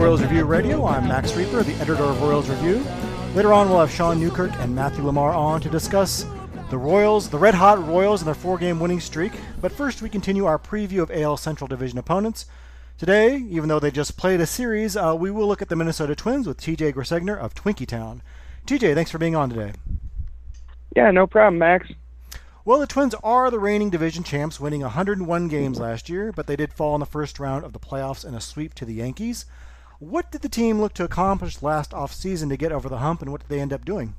Royals Review Radio. I'm Max Rieper, the editor of Royals Review. Later on, we'll have Shaun Newkirk and Matthew LaMar on to discuss the Royals, the red hot Royals, and their four game winning streak. But first, we continue our preview of AL Central Division opponents. Today, even though they just played a series, uh, we will look at the Minnesota Twins with TJ Gorsegner of Twinkietown. TJ, thanks for being on today. Yeah, no problem, Max. Well, the Twins are the reigning division champs, winning 101 games last year, but they did fall in the first round of the playoffs in a sweep to the Yankees. What did the team look to accomplish last offseason to get over the hump, and what did they end up doing?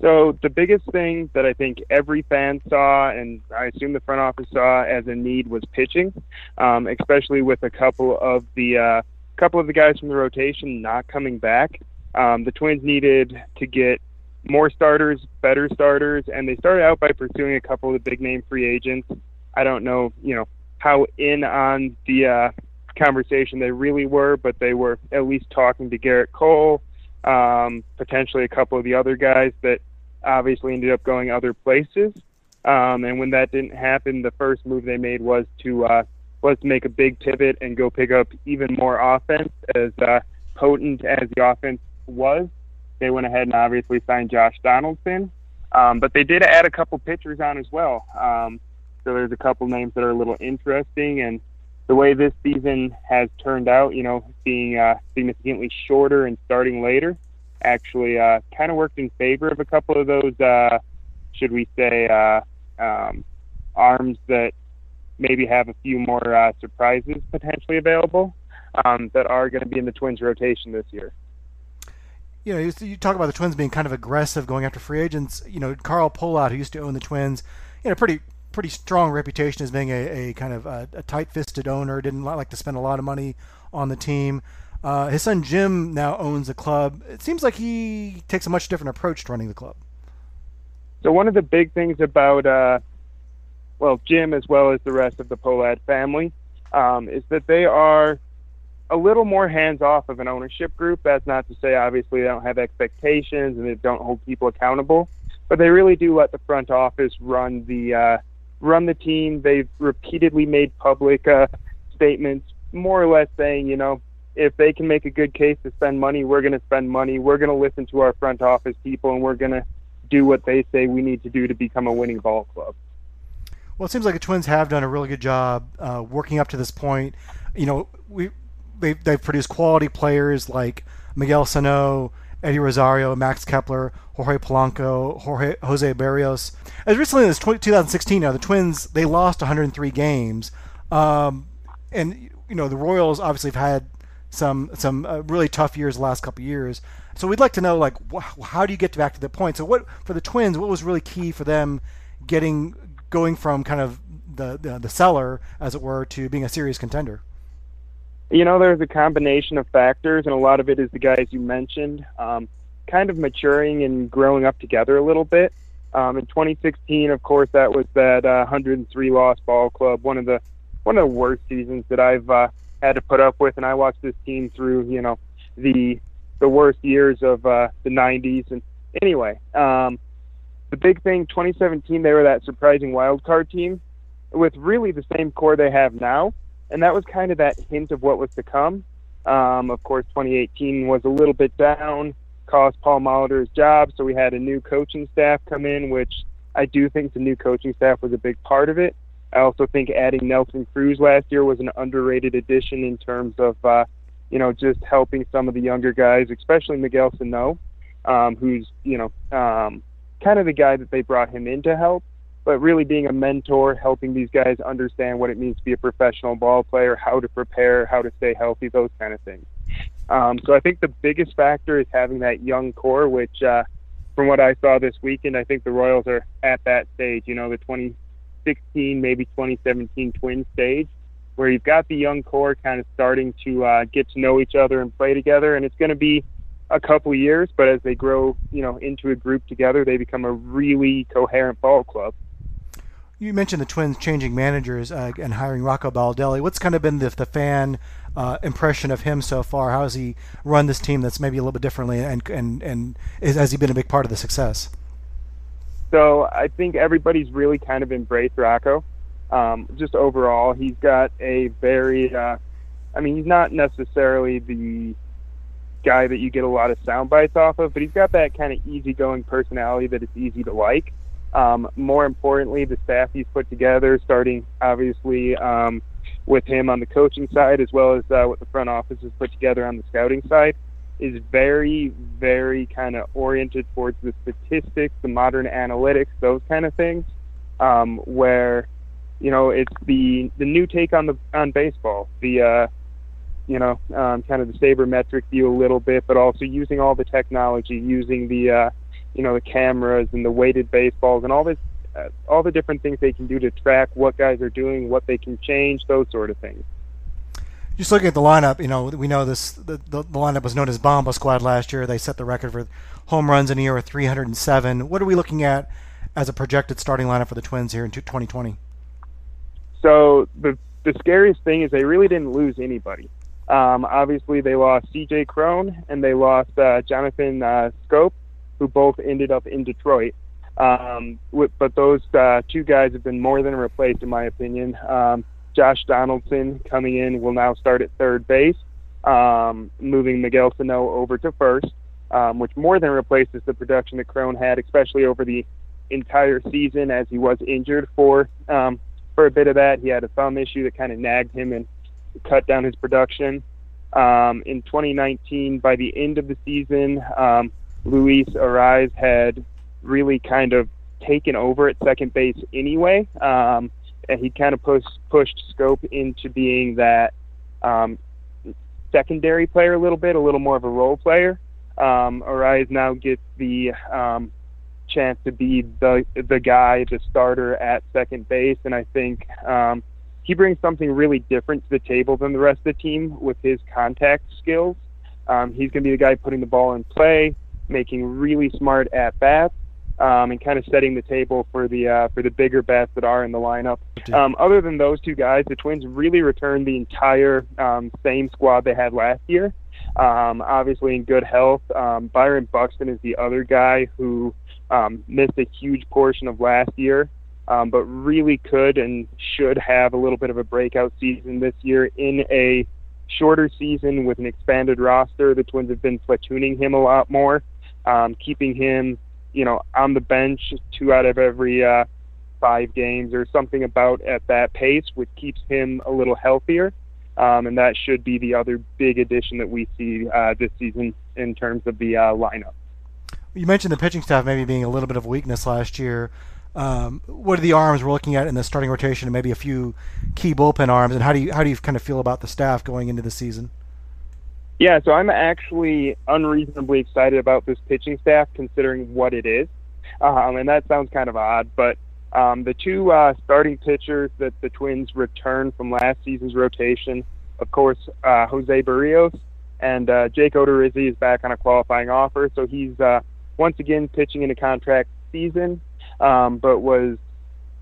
So the biggest thing that I think every fan saw, and I assume the front office saw as a need, was pitching, um, especially with a couple of the uh, couple of the guys from the rotation not coming back. Um, the Twins needed to get more starters, better starters, and they started out by pursuing a couple of the big name free agents. I don't know, you know, how in on the uh, conversation they really were, but they were at least talking to Gerrit Cole, um, potentially a couple of the other guys that obviously ended up going other places. Um, and when that didn't happen, the first move they made was to uh, was to make a big pivot and go pick up even more offense. As uh, potent as the offense was, they went ahead and obviously signed Josh Donaldson. Um, but they did add a couple pitchers on as well. Um, so there's a couple names that are a little interesting. And the way this season has turned out, you know, being uh, significantly shorter and starting later, actually uh, kind of worked in favor of a couple of those, uh, should we say, uh, um, arms that maybe have a few more uh, surprises potentially available um, that are going to be in the Twins rotation this year you know, you, talk about the Twins being kind of aggressive going after free agents. You know, Carl Pohlad, who used to own the Twins, you know, pretty pretty strong reputation as being a, a kind of a, a tight-fisted owner. Didn't like to spend a lot of money on the team. Uh, his son Jim now owns the club. It seems like he takes a much different approach to running the club. So one of the big things about, uh, well, Jim as well as the rest of the Pohlad family, um, is that they are a little more hands off of an ownership group. That's not to say obviously they don't have expectations and they don't hold people accountable, but they really do let the front office run the uh, run the team. They've repeatedly made public uh, statements, more or less saying, you know, if they can make a good case to spend money, we're going to spend money. We're going to listen to our front office people, and we're going to do what they say we need to do to become a winning ball club. Well, it seems like the Twins have done a really good job uh, working up to this point. You know, we they they've produced quality players like Miguel Sano, Eddie Rosario, Max Kepler, Jorge Polanco, Jorge Jose Berrios. As recently as 2016, now the Twins they lost 103 games, um, and you know the Royals obviously have had some some uh, really tough years the last couple years. So we'd like to know like wh- how do you get back to that point? So what for the Twins? What was really key for them getting going from kind of the, the the cellar, as it were, to being a serious contender? You know, there's a combination of factors, and a lot of it is the guys you mentioned, um, kind of maturing and growing up together a little bit. Um, in 2016, of course, that was that uh, 103 loss ball club, one of the one of the worst seasons that I've uh, had to put up with, and I watched this team through, you know, the the worst years of uh, the 90s. And anyway, um, the big thing, 2017, they were that surprising wild card team with really the same core they have now and that was kind of that hint of what was to come. Um, of course, 2018 was a little bit down, cost Paul Molitor's job, so we had a new coaching staff come in, which I do think the new coaching staff was a big part of it. I also think adding Nelson Cruz last year was an underrated addition in terms of, uh, you know, just helping some of the younger guys, especially Miguel Sano, um, who's, you know, um, kind of the guy that they brought him in to help, but really being a mentor, helping these guys understand what it means to be a professional ball player, how to prepare, how to stay healthy, those kind of things. Um, so I think the biggest factor is having that young core, which, uh, from what I saw this weekend, I think the Royals are at that stage, you know, the 2016, maybe 2017 twin stage, where you've got the young core kind of starting to uh, get to know each other and play together. And it's going to be a couple years, but as they grow, you know, into a group together, they become a really coherent ball club. You mentioned the Twins changing managers uh, and hiring Rocco Baldelli. What's kind of been the, the fan uh, impression of him so far? How has he run this team that's maybe a little bit differently, and and and is, has he been a big part of the success? So I think everybody's really kind of embraced Rocco. Um, just overall, he's got a very, uh, I mean, he's not necessarily the guy that you get a lot of sound bites off of, but he's got that kind of easygoing personality that it's easy to like. Um, more importantly, the staff he's put together, starting obviously um, with him on the coaching side, as well as uh, what the front office has put together on the scouting side, is very, very kind of oriented towards the statistics, the modern analytics, those kind of things, um, where you know it's the the new take on the on baseball, the uh, you know um, kind of the sabermetric view a little bit, but also using all the technology, using the uh, you know the cameras and the weighted baseballs and all this uh, all the different things they can do to track what guys are doing, what they can change, those sort of things. Just looking at the lineup, you know, we know this. The, the, the lineup was known as Bomba Squad last year. They set the record for home runs in a year with 307. What are we looking at as a projected starting lineup for the Twins here in 2020? So the the scariest thing is they really didn't lose anybody. Um, obviously, they lost C.J. Cron and they lost uh, Jonathan uh, Schoop, who both ended up in Detroit. Um, with, but those uh, two guys have been more than replaced, in my opinion. Um, Josh Donaldson coming in will now start at third base, um, moving Miguel Sano over to first, um, which more than replaces the production that Cron had, especially over the entire season as he was injured for um, for a bit of that. He had a thumb issue that kind of nagged him and cut down his production. Um, in 2019, by the end of the season, Luis Arraez had really kind of taken over at second base anyway. Um, and he kind of pushed pushed Schoop into being that um, secondary player a little bit, a little more of a role player. Um, Arraez now gets the um, chance to be the the guy, the starter at second base, and I think um, he brings something really different to the table than the rest of the team with his contact skills. Um, he's going to be the guy putting the ball in play, making really smart at bats, um, and kind of setting the table for the uh, for the bigger bats that are in the lineup. Um, other than those two guys, the Twins really returned the entire um, same squad they had last year. Um, obviously in good health. Um, Byron Buxton is the other guy who um, missed a huge portion of last year, um, but really could and should have a little bit of a breakout season this year in a shorter season with an expanded roster. The Twins have been platooning him a lot more um, keeping him, you know, on the bench two out of every uh, five games or something about at that pace, which keeps him a little healthier. Um, and that should be the other big addition that we see uh, this season in terms of the uh, lineup. You mentioned the pitching staff maybe being a little bit of a weakness last year. Um, what are the arms we're looking at in the starting rotation, and maybe a few key bullpen arms? And how do you how do you kind of feel about the staff going into the season? Yeah, so I'm actually unreasonably excited about this pitching staff considering what it is. Um, and that sounds kind of odd, but um, the two uh, starting pitchers that the Twins returned from last season's rotation, of course, uh, Jose Berrios and uh, Jake Odorizzi is back on a qualifying offer. So he's uh, once again pitching in a contract season, um, but was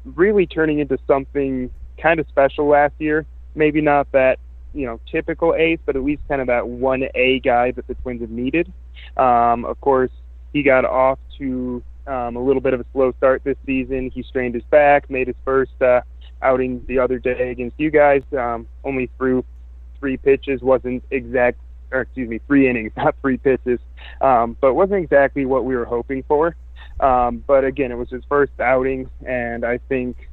really turning into something kind of special last year. Maybe not that you know typical ace, but at least kind of that one A guy that the Twins have needed. Um, of course, he got off to um, a little bit of a slow start this season. He strained his back, made his first uh, outing the other day against you guys. Um, only threw three pitches, wasn't exact, or excuse me, three innings, not three pitches, um, but wasn't exactly what we were hoping for. Um, but again, it was his first outing, and I think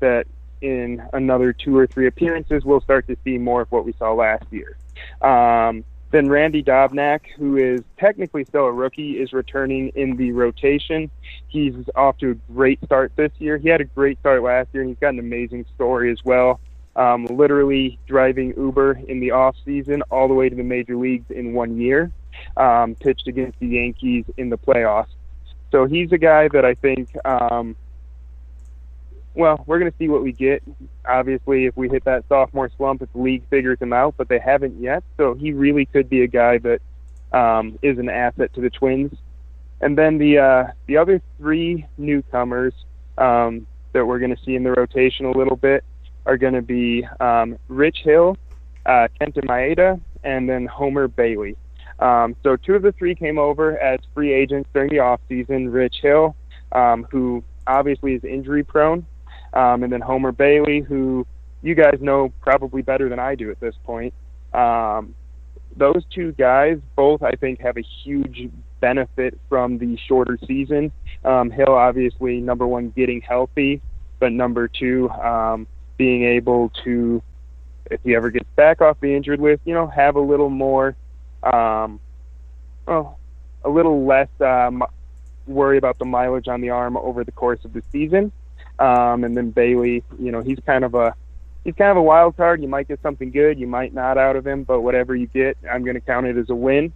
that in another two or three appearances, we'll start to see more of what we saw last year. Um, then Randy Dobnak, who is technically still a rookie, is returning in the rotation. He's off to a great start this year. He had a great start last year, and he's got an amazing story as well. Um, literally driving Uber in the off season all the way to the major leagues in one year. Um, pitched against the Yankees in the playoffs. So he's a guy that I think um, well, we're going to see what we get. Obviously, if we hit that sophomore slump, if the league figures him out, but they haven't yet. So he really could be a guy that um, is an asset to the Twins. And then the uh, the other three newcomers um, that we're going to see in the rotation a little bit are going to be um, Rich Hill, uh, Kenta Maeda, and then Homer Bailey. Um, so two of the three came over as free agents during the offseason. Rich Hill, um, who obviously is injury prone, um, and then Homer Bailey, who you guys know probably better than I do at this point. Um, those two guys both, I think, have a huge benefit from the shorter season. Um, Hill, obviously, number one, getting healthy, but number two, um, being able to, if he ever gets back off the injured list, you know, have a little more, um, well, a little less um, worry about the mileage on the arm over the course of the season. Um, and then Bailey, you know, he's kind of a he's kind of a wild card. You might get something good, you might not out of him, but whatever you get, I'm going to count it as a win.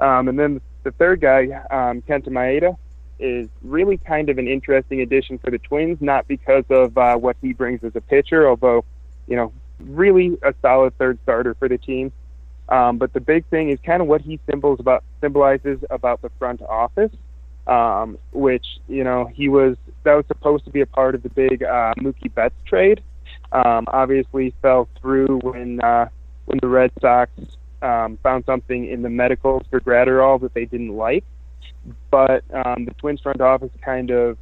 Um, and then the third guy, um, Kenta Maeda, is really kind of an interesting addition for the Twins, not because of uh, what he brings as a pitcher, although, you know, really a solid third starter for the team. Um, but the big thing is kind of what he symbols about symbolizes about the front office um, which you know he was that was supposed to be a part of the big uh, Mookie Betts trade. Um, obviously, fell through when uh, when the Red Sox um, found something in the medicals for Graterol that they didn't like. But um, the Twins front office kind of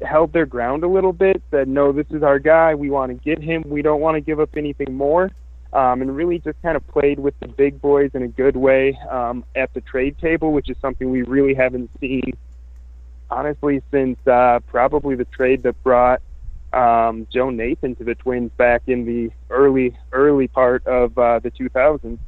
held their ground a little bit. Said, "No, this is our guy. We want to get him. We don't want to give up anything more." Um, and really just kind of played with the big boys in a good way um, at the trade table, which is something we really haven't seen, honestly, since uh, probably the trade that brought um, Joe Nathan to the Twins back in the early early part of uh, the 2000s.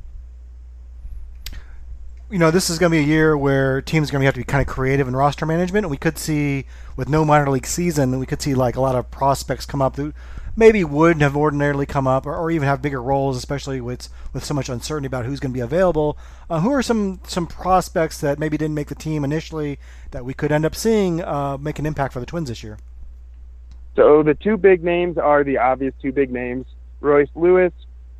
You know, this is going to be a year where teams are going to have to be kind of creative in roster management. And we could see, with no minor league season, we could see like a lot of prospects come up maybe wouldn't have ordinarily come up or, or even have bigger roles, especially with with so much uncertainty about who's going to be available. Uh, who are some some prospects that maybe didn't make the team initially that we could end up seeing uh, make an impact for the Twins this year? So the two big names are the obvious two big names: Royce Lewis,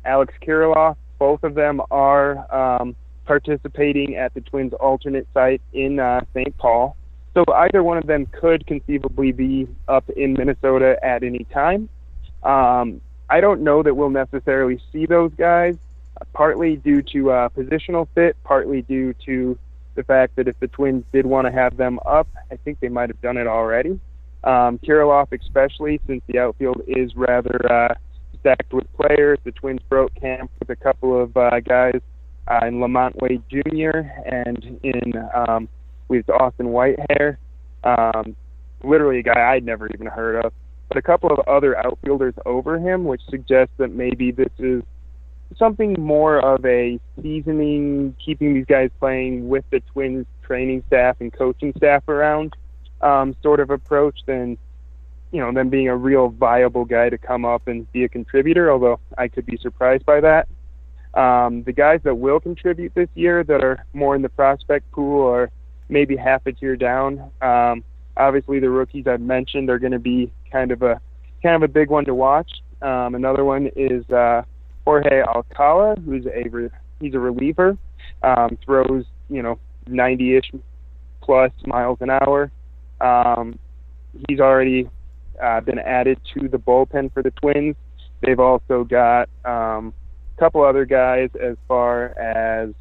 Alex Kirilloff. Both of them are um, participating at the Twins' alternate site in uh, St. Paul. So either one of them could conceivably be up in Minnesota at any time. Um, I don't know that we'll necessarily see those guys, partly due to uh, positional fit, partly due to the fact that if the Twins did want to have them up, I think they might have done it already. Um, Kirilloff, especially since the outfield is rather uh, stacked with players. The Twins broke camp with a couple of uh, guys uh, in LaMonte Wade Jr. and in um, with Austin Whitehair. Um, literally a guy I'd never even heard of but a couple of other outfielders over him, which suggests that maybe this is something more of a seasoning, keeping these guys playing with the Twins training staff and coaching staff around um, sort of approach than, you know, them being a real viable guy to come up and be a contributor, although I could be surprised by that. Um, the guys that will contribute this year that are more in the prospect pool are maybe half a tier down. Um, obviously, the rookies I've mentioned are going to be kind of a kind of a big one to watch. Um, another one is uh, Jorge Alcala, who's a re- he's a reliever, um, throws you know 90ish plus miles an hour. Um, he's already uh, been added to the bullpen for the Twins. They've also got um, a couple other guys as far as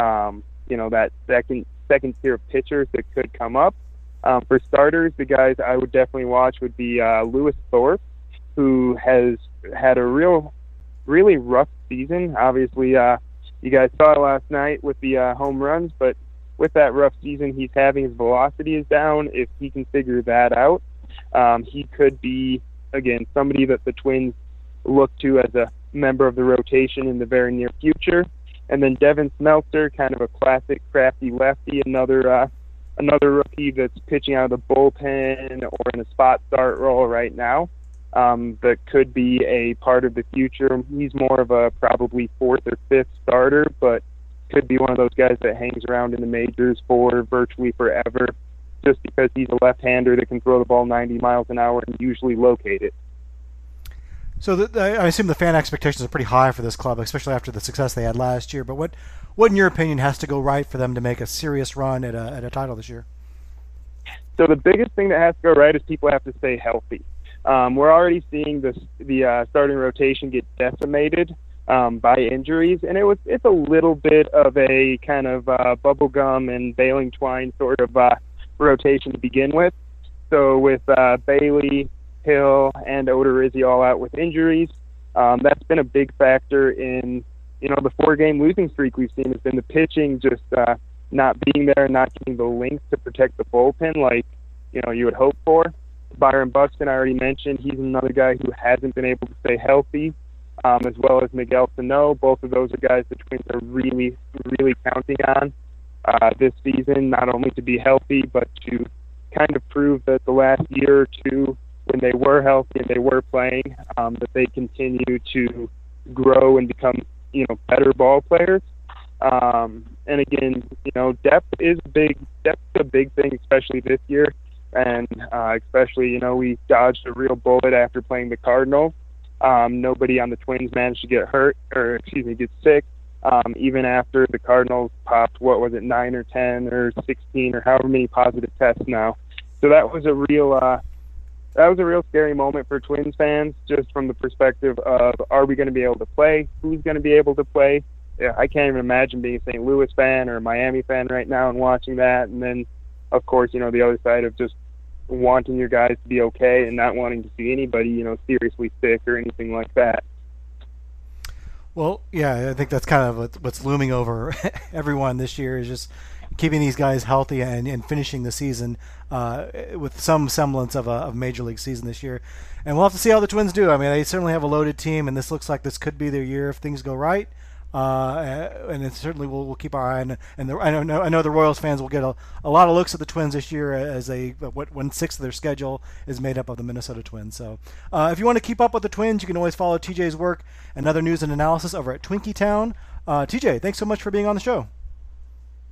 um, you know that second second tier pitchers that could come up. Um, for starters, the guys I would definitely watch would be uh, Lewis Thorpe, who has had a real, really rough season. Obviously, uh, you guys saw it last night with the uh, home runs, but with that rough season he's having, his velocity is down. If he can figure that out, um, he could be again somebody that the Twins look to as a member of the rotation in the very near future. And then Devin Smeltzer, kind of a classic crafty lefty, another uh, another rookie that's pitching out of the bullpen or in a spot start role right now. Um, that could be a part of the future. He's more of a probably fourth or fifth starter, but could be one of those guys that hangs around in the majors for virtually forever, just because he's a left-hander that can throw the ball 90 miles an hour and usually locate it. So the, I assume the fan expectations are pretty high for this club, especially after the success they had last year. But what, what in your opinion, has to go right for them to make a serious run at a, at a title this year? So the biggest thing that has to go right is people have to stay healthy. Um, we're already seeing this, the uh, starting rotation get decimated um, by injuries, and it was it's a little bit of a kind of uh, bubblegum and baling twine sort of uh, rotation to begin with. So with uh, Bailey, Hill, and Odorizzi all out with injuries, um, that's been a big factor in you know the four-game losing streak we've seen has been the pitching just uh, not being there, and not getting the length to protect the bullpen like you know you would hope for. Byron Buxton, I already mentioned, he's another guy who hasn't been able to stay healthy, um, as well as Miguel Sano. Both of those are guys the Twins are really, really counting on uh, this season, not only to be healthy, but to kind of prove that the last year or two, when they were healthy and they were playing, um, that they continue to grow and become, you know, better ball players. Um, and again, you know, depth is big. Depth is a big thing, especially this year and uh, especially you know we dodged a real bullet after playing the Cardinals. Um, nobody on the Twins managed to get hurt or excuse me get sick. Um, even after the Cardinals popped what was it nine or ten or sixteen or however many positive tests now. So that was a real uh, that was a real scary moment for Twins fans, just from the perspective of are we going to be able to play? Who's going to be able to play? Yeah, I can't even imagine being a St. Louis fan or a Miami fan right now and watching that, and then of course, you know, the other side of just wanting your guys to be okay and not wanting to see anybody, you know, seriously sick or anything like that. Well, yeah, I think that's kind of what's looming over everyone this year is just keeping these guys healthy and, and finishing the season uh, with some semblance of a of major league season this year. And we'll have to see how the Twins do. I mean, they certainly have a loaded team, and this looks like this could be their year if things go right. Uh, and it certainly we'll, we'll keep our eye on. And the, I know I know the Royals fans will get a, a lot of looks at the Twins this year as they what one sixth of their schedule is made up of the Minnesota Twins. So uh, if you want to keep up with the Twins, you can always follow TJ's work and other news and analysis over at Twinkie Town. Uh, TJ, thanks so much for being on the show.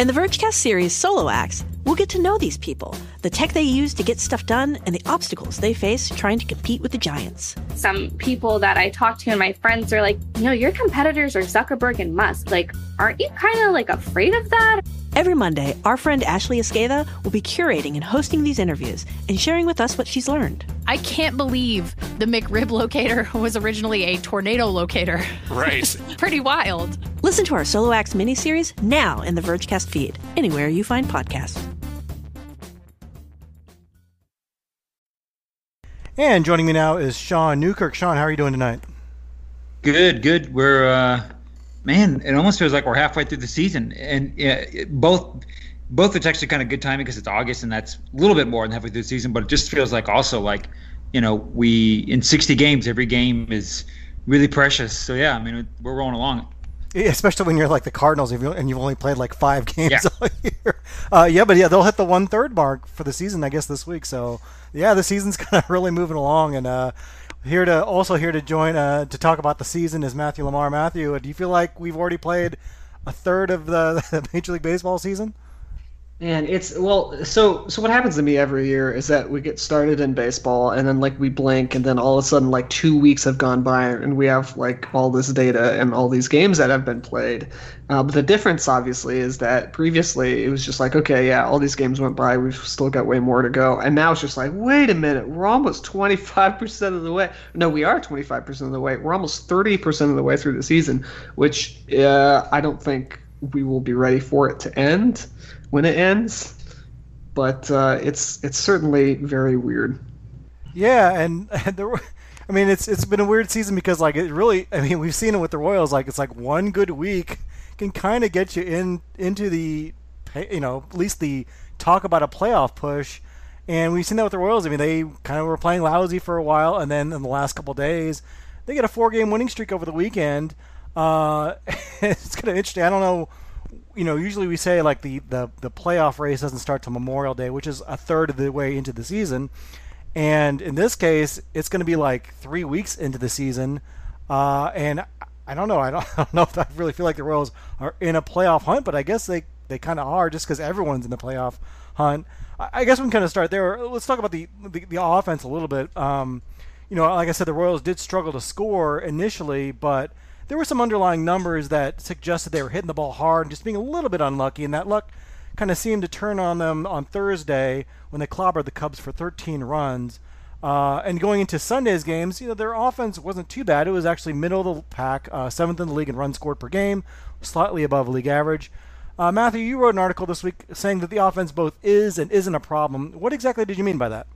In the Vergecast series Solo Acts, we'll get to know these people, the tech they use to get stuff done, and the obstacles they face trying to compete with the giants. Some people that I talk to and my friends are like, you know, your competitors are Zuckerberg and Musk. Like, aren't you kind of like afraid of that? Every Monday, our friend Ashley Esqueda will be curating and hosting these interviews and sharing with us what she's learned. I can't believe the McRib locator was originally a tornado locator. Right. Pretty wild. Listen to our Solo Acts miniseries now in the Vergecast feed, anywhere you find podcasts. And joining me now is Shaun Newkirk. Sean, how are you doing tonight? Good, good. We're uh, man, it almost feels like we're halfway through the season, and yeah, both both it's actually kind of good timing because it's August and that's a little bit more than halfway through the season, but it just feels like also like you know we in 60 games every game is really precious. So yeah, I mean we're rolling along. Especially when you're like the Cardinals and you've only played like five games yeah. all year. Uh, yeah, but yeah, they'll hit the one third mark for the season, I guess, this week. So yeah, the season's kind of really moving along, and uh, here to also here to join uh, to talk about the season is Matthew LaMar. Matthew, do you feel like we've already played a third of the, the Major League Baseball season? Man, it's well. So, so what happens to me every year is that we get started in baseball, and then like we blink, and then all of a sudden, like two weeks have gone by, and we have like all this data and all these games that have been played. Uh, but the difference, obviously, is that previously it was just like, okay, yeah, all these games went by, we've still got way more to go, and now it's just like, wait a minute, we're almost twenty five percent of the way. No, we are twenty five percent of the way. We're almost thirty percent of the way through the season, which uh, I don't think we will be ready for it to end when it ends, but uh, it's it's certainly very weird. Yeah, and, and there, I mean, it's it's been a weird season because like it really, I mean, we've seen it with the Royals. Like it's like one good week can kind of get you in into the, you know, at least the talk about a playoff push. And we've seen that with the Royals. I mean, they kind of were playing lousy for a while, and then in the last couple days, they get a four-game winning streak over the weekend. Uh, it's kind of interesting. I don't know you know, usually we say like the, the, the playoff race doesn't start till Memorial Day, which is a third of the way into the season. And in this case, it's going to be like three weeks into the season. Uh, and I don't know. I don't, I don't, know if I really feel like the Royals are in a playoff hunt, but I guess they, they kind of are just because everyone's in the playoff hunt. I, I, guess we can kind of start there. Let's talk about the, the, the offense a little bit. Um, you know, like I said, the Royals did struggle to score initially, but – there were some underlying numbers that suggested they were hitting the ball hard and just being a little bit unlucky, and that luck kind of seemed to turn on them on Thursday when they clobbered the Cubs for 13 runs. Uh, and going into Sunday's games, you know, their offense wasn't too bad. It was actually middle of the pack, uh, seventh in the league in runs scored per game, slightly above league average. Uh, Matthew, you wrote an article this week saying that the offense both is and isn't a problem. What exactly did you mean by that?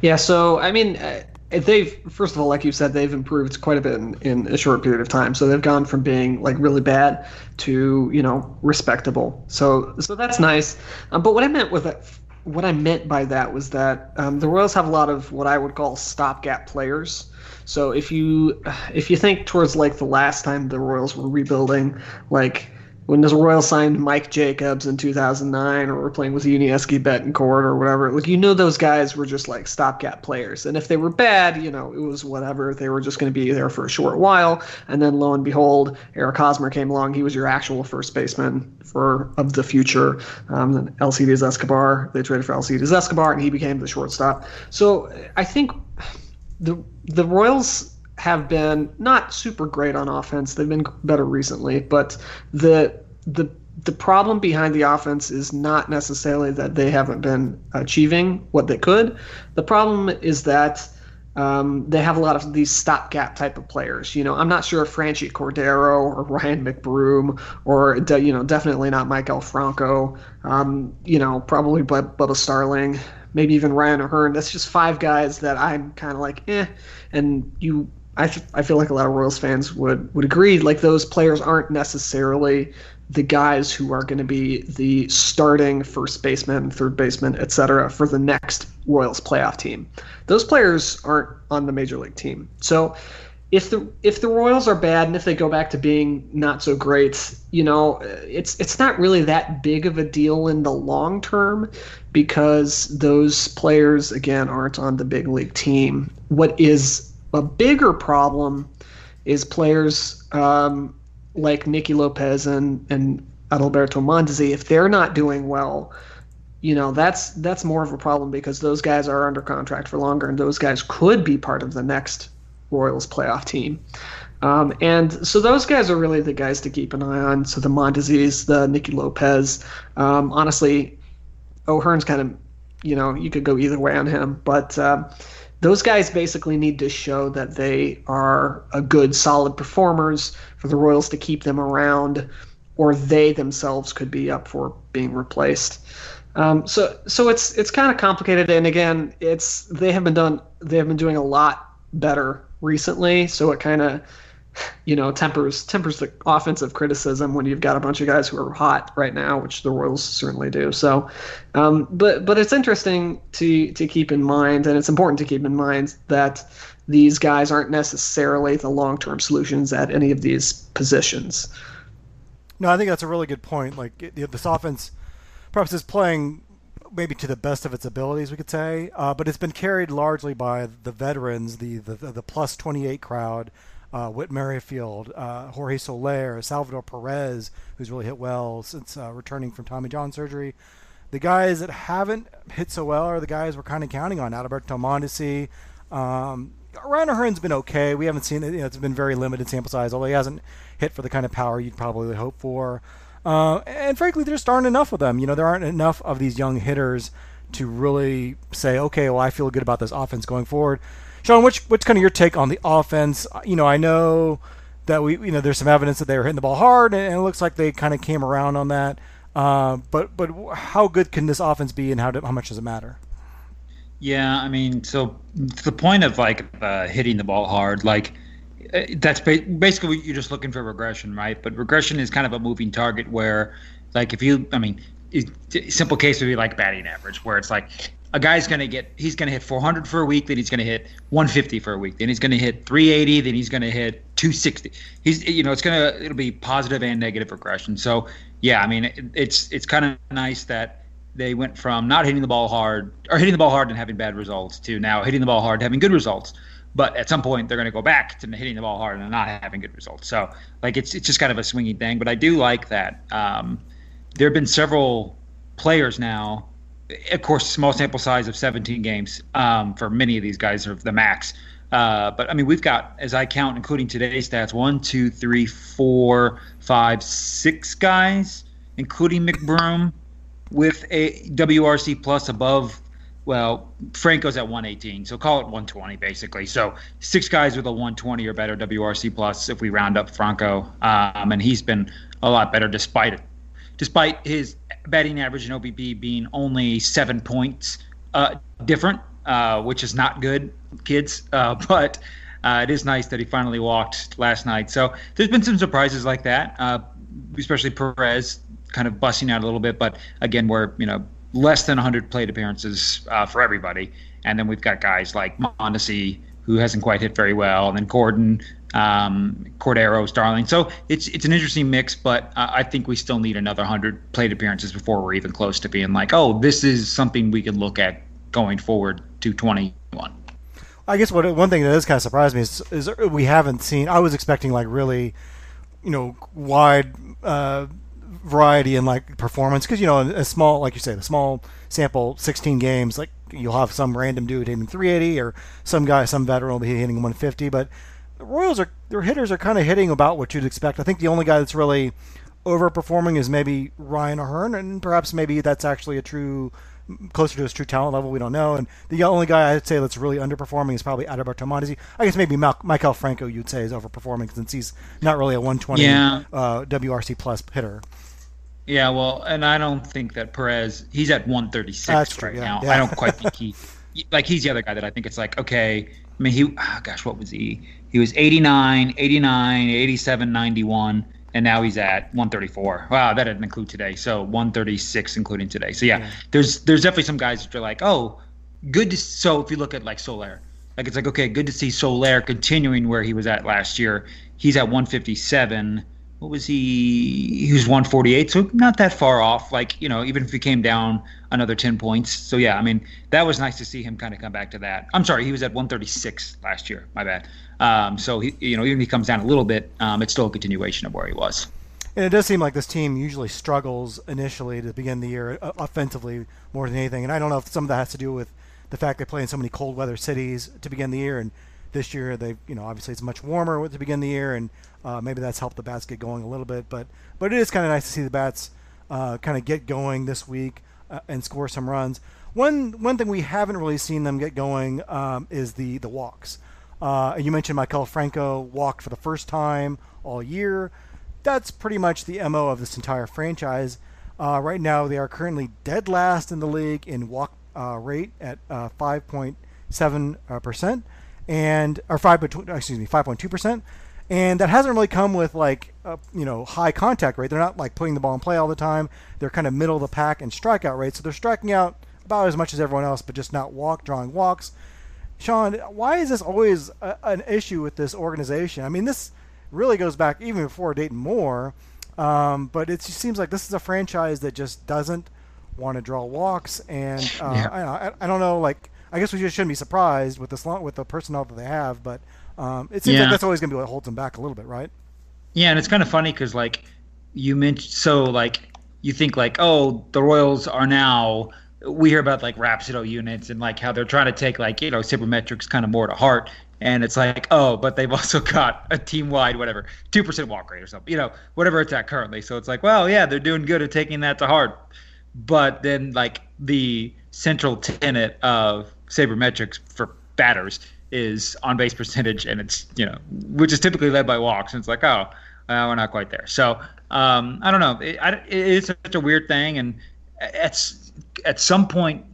Yeah, so I mean, uh, they've first of all like you said they've improved quite a bit in, in a short period of time. So they've gone from being like really bad to you know respectable. So so that's nice. Um, but what i meant with that what i meant by that was that um, the royals have a lot of what i would call stopgap players. So if you if you think towards like the last time the royals were rebuilding like when the Royals signed Mike Jacobs in 2009, or we're playing with Yuniesky Betancourt or whatever, like you know those guys were just like stopgap players, and if they were bad, you know it was whatever. They were just going to be there for a short while, and then lo and behold, Eric Hosmer came along. He was your actual first baseman for of the future. Um, Alcides Escobar, they traded for Alcides Escobar, and he became the shortstop. So I think the the Royals have been not super great on offense. They've been better recently, but the the the problem behind the offense is not necessarily that they haven't been achieving what they could. The problem is that um, they have a lot of these stopgap type of players. You know, I'm not sure if Franchy Cordero or Ryan McBroom or you know definitely not Maikel Franco. Um, you know, probably Bubba Starling, maybe even Ryan O'Hearn. That's just five guys that I'm kind of like, eh. And you I, I feel like a lot of Royals fans would, would agree. Like those players aren't necessarily the guys who are going to be the starting first baseman, third baseman, etc. for the next Royals playoff team. Those players aren't on the major league team. So if the if the Royals are bad and if they go back to being not so great, you know, it's it's not really that big of a deal in the long term because those players again aren't on the big league team. What is a bigger problem is players um, like Nicky Lopez and, and Adalberto Mondesi, if they're not doing well, you know that's that's more of a problem because those guys are under contract for longer, and those guys could be part of the next Royals playoff team. Um, and so those guys are really the guys to keep an eye on. So the Mondeses, the Nicky Lopez. Um, honestly, O'Hearn's kind of, you know, you could go either way on him, but. Uh, those guys basically need to show that they are a good, solid performers for the Royals to keep them around, or they themselves could be up for being replaced. Um, so, so it's it's kind of complicated, and again, it's they have been done they have been doing a lot better recently, so it kind of you know tempers tempers the offensive criticism when you've got a bunch of guys who are hot right now, which the Royals certainly do. So, um, but but it's interesting to to keep in mind, and it's important to keep in mind that these guys aren't necessarily the long term solutions at any of these positions. No, I think that's a really good point. Like this offense, perhaps is playing maybe to the best of its abilities, we could say, uh, but it's been carried largely by the veterans, the the, the plus 28 crowd uh, Whit Merrifield, uh, Jorge Soler, Salvador Perez, who's really hit well since uh, returning from Tommy John surgery. The guys that haven't hit so well are the guys we're kind of counting on. Adalberto Mondesi. Um, Ryan O'Hearn's been okay. We haven't seen it. You know, it's been very limited sample size, although he hasn't hit for the kind of power you'd probably hope for. Uh, and frankly, there just aren't enough of them. You know, there aren't enough of these young hitters to really say, okay, well, I feel good about this offense going forward. Sean, which what's kind of your take on the offense? You know, I know that we, you know, there's some evidence that they were hitting the ball hard, and it looks like they kind of came around on that. Uh, but but how good can this offense be, and how do, how much does it matter? Yeah, I mean, so the point of like uh, hitting the ball hard, like uh, that's basically you're just looking for regression, right? But regression is kind of a moving target where, like, if you, I mean, simple case would be like batting average, where it's like a guy's going to get he's going to hit 400 for a week then he's going to hit 150 for a week then he's going to hit 380 then he's going to hit 260 he's you know it's going to it'll be positive and negative regression. So yeah i mean it, it's it's kind of nice that they went from not hitting the ball hard or hitting the ball hard and having bad results to now hitting the ball hard and having good results. But at some point they're going to go back to hitting the ball hard and not having good results. So like it's it's just kind of a swinging thing. But i do like that um, there have been several players now of course, small sample size of 17 games um, for many of these guys are the max. Uh, but I mean, we've got, as I count, including today's stats, one, two, three, four, five, six guys, including McBroom, with a WRC plus above. Well, Franco's at 118, so call it 120 basically. So six guys with a 120 or better WRC plus if we round up Franco, um, and he's been a lot better despite it despite his batting average and OBP being only seven points uh, different, uh, which is not good, kids. Uh, but uh, it is nice that he finally walked last night. So there's been some surprises like that, uh, especially Perez kind of busting out a little bit. But again, we're you know less than 100 plate appearances uh, for everybody, and then we've got guys like Mondesi who hasn't quite hit very well, and then Gordon um, Cordero, Starling. So it's it's an interesting mix, but I think we still need another hundred plate appearances before we're even close to being like, oh, this is something we can look at going forward to 21. I guess what one thing that has kind of surprised me is, is we haven't seen. I was expecting like really, you know, wide uh, variety in like performance because you know a small, like you say, the small sample, 16 games, like you'll have some random dude hitting 380 or some guy, some veteran will be hitting 150, but the Royals are their hitters are kind of hitting about what you'd expect. I think the only guy that's really overperforming is maybe Ryan O'Hearn, and perhaps maybe that's actually a true closer to his true talent level. We don't know. And the only guy I'd say that's really underperforming is probably Adalberto Mondesi. I guess maybe Mal- Maikel Franco you'd say is overperforming since he's not really a 120 yeah. uh, WRC plus hitter. Yeah, well, and I don't think that Perez he's at 136 That's right true, yeah, now. yeah. I don't quite think he like he's the other guy that I think it's like okay. I mean, he oh gosh, what was he? He was 89, 89, 87, 91, and now he's at 134. Wow, that didn't include today. So 136 including today. So yeah, yeah. there's there's definitely some guys that are like, oh, good to. So if you look at like Soler, like it's like okay, good to see Soler continuing where he was at last year. He's at 157 what was he? He was 148, so not that far off. Like you know, even if he came down another 10 points. So yeah, I mean that was nice to see him kind of come back to that. I'm sorry, he was at 136 last year. My bad. Um, so he, you know, even if he comes down a little bit, um, it's still a continuation of where he was. And it does seem like this team usually struggles initially to begin the year uh, offensively more than anything. And I don't know if some of that has to do with the fact they play in so many cold weather cities to begin the year. And this year they you know obviously it's much warmer to begin the year. And uh, maybe that's helped the bats get going a little bit. But but it is kind of nice to see the bats uh, kind of get going this week uh, and score some runs. One one thing we haven't really seen them get going um, is the the walks uh, you mentioned Maikel Franco walked for the first time all year that's pretty much the mo of this entire franchise uh, right now they are currently dead last in the league in walk uh, rate at 5.7 percent and or five excuse me five point two percent, and that hasn't really come with like a, you know high contact rate. They're not like putting the ball in play all the time. They're kind of middle of the pack in strikeout rate, so they're striking out about as much as everyone else, but just not walk drawing walks. Sean, why is this always a, an issue with this organization? I mean, this really goes back even before Dayton Moore, um, but it seems like this is a franchise that just doesn't want to draw walks, and uh, yeah. I, I, I don't know like I guess we just shouldn't be surprised with this with the personnel that they have, but Um, it seems Yeah. like that's always going to be what holds them back a little bit, right? Yeah, and it's kind of funny because like you mentioned, so like you think like, oh, the Royals are now. We hear about like Rhapsody units and like how they're trying to take like you know sabermetrics kind of more to heart, and it's like, oh, but they've also got a team wide whatever two percent walk rate or something, you know, whatever it's at currently. So it's like, well, yeah, they're doing good at taking that to heart, but then like the central tenet of sabermetrics for batters is on base percentage, and it's you know which is typically led by walks, and it's like, oh, uh, we're not quite there. So um, I don't know. It, I, it is such a weird thing, and at at some point,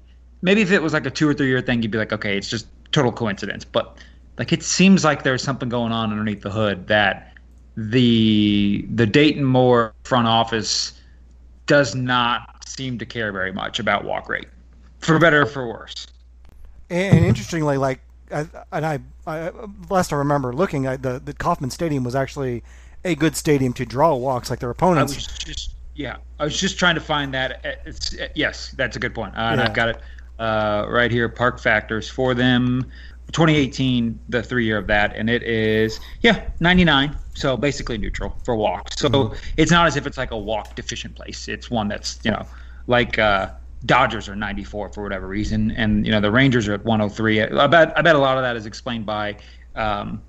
maybe if it was like a two or three year thing, you'd be like, okay, it's just total coincidence. But like it seems like there's something going on underneath the hood that the the Dayton Moore front office does not seem to care very much about walk rate, for better or for worse. And, and interestingly, like, I, and I, I, last I remember looking at the the Kauffman Stadium was actually a good stadium to draw walks, like their I opponents. was just yeah, I was just trying to find that. uh, It's, uh, yes, that's a good point, uh, and I've got it uh, right here. Park factors for them. 2018, the three year of that, and it is yeah 99. So basically neutral for walks. So Mm-hmm. it's not as if it's like a walk deficient place. It's one that's you know like uh, Dodgers are 94 for whatever reason, and you know the Rangers are at 103. I bet I bet a lot of that is explained by. Um,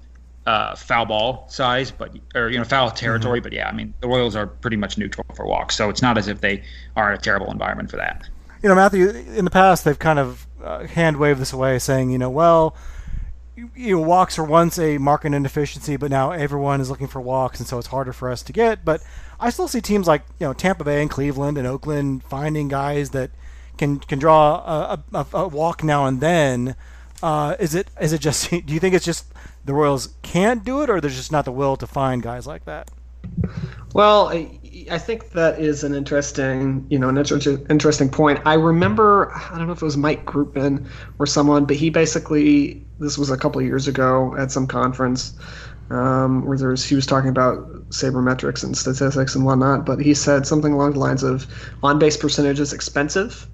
uh, foul ball size, but or you know foul territory. Mm-hmm. But yeah, I mean the Royals are pretty much neutral for walks, so it's not as if they are in a terrible environment for that. you know, Matthew, in the past they've kind of uh, hand waved this away, saying, you know, well, you, you know, walks were once a market inefficiency, but now everyone is looking for walks, and so it's harder for us to get. But I still see teams like you know Tampa Bay and Cleveland and Oakland finding guys that can can draw a, a, a walk now and then. Uh, is it is it just? Do you think it's just the Royals can't do it, or there's just not the will to find guys like that? Well, I, I think that is an interesting, you know, an inter- interesting point. I remember, I don't know if it was Mike Groupman or someone, but he basically, this was a couple of years ago at some conference um, where there was, he was talking about sabermetrics and statistics and whatnot, but he said something along the lines of on base percentage is expensive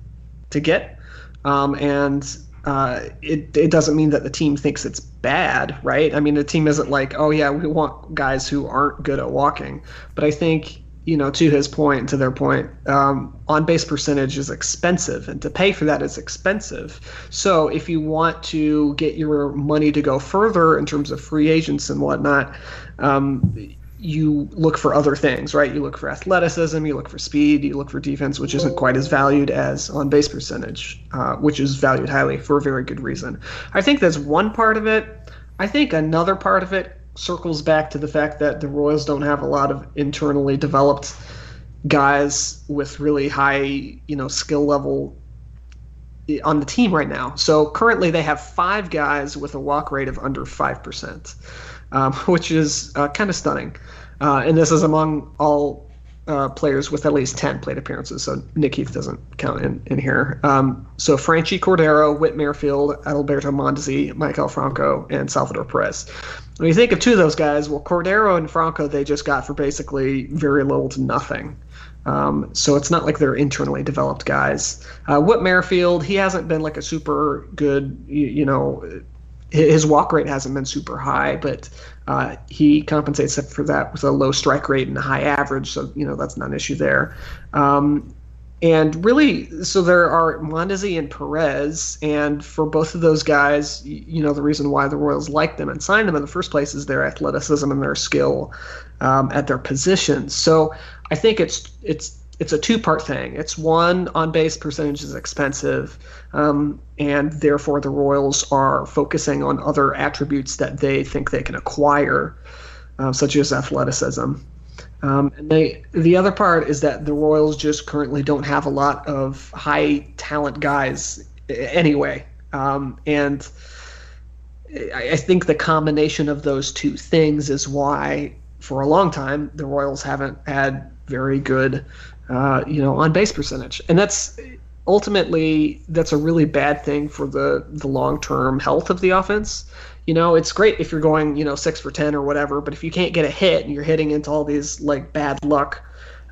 to get, um, and uh, it, it doesn't mean that the team thinks it's bad, right? I mean, the team isn't like, oh, yeah, we want guys who aren't good at walking. But I think, you know, to his point, to their point, um, on base percentage is expensive, and to pay for that is expensive. So if you want to get your money to go further in terms of free agents and whatnot, um, you look for other things, right? You look for athleticism, you look for speed, you look for defense, which isn't quite as valued as on base percentage, uh, which is valued highly for a very good reason. I think that's one part of it. I think another part of it circles back to the fact that the Royals don't have a lot of internally developed guys with really high, you know, skill level on the team right now. So currently they have five guys with a walk rate of under 5%, um, which is uh, kind of stunning. Uh, and this is among all uh, players with at least 10 plate appearances. So Nick Heath doesn't count in, in here. Um, so Franchy Cordero, Whit Merrifield, Adalberto Mondesi, Maikel Franco, and Salvador Perez. When you think of two of those guys, well, Cordero and Franco they just got for basically very little to nothing. Um, so it's not like they're internally developed guys. Uh, Whit Merrifield, he hasn't been like a super good, you, you know, his walk rate hasn't been super high, but uh, he compensates for that with a low strike rate and a high average. So you know that's not an issue there. Um, and really, so there are Mondesi and Perez, and for both of those guys, you know the reason why the Royals liked them and signed them in the first place is their athleticism and their skill um, at their positions. So I think it's it's it's a two part thing. It's one on base percentage is expensive, um, and therefore the Royals are focusing on other attributes that they think they can acquire, uh, such as athleticism. Um, and they the other part is that the Royals just currently don't have a lot of high talent guys anyway, um, and I I think the combination of those two things is why, for a long time, the Royals haven't had very good, uh, you know, on base percentage, and that's ultimately that's a really bad thing for the the long term health of the offense. You know, it's great if you're going, you know, six for ten or whatever, but if you can't get a hit and you're hitting into all these like bad luck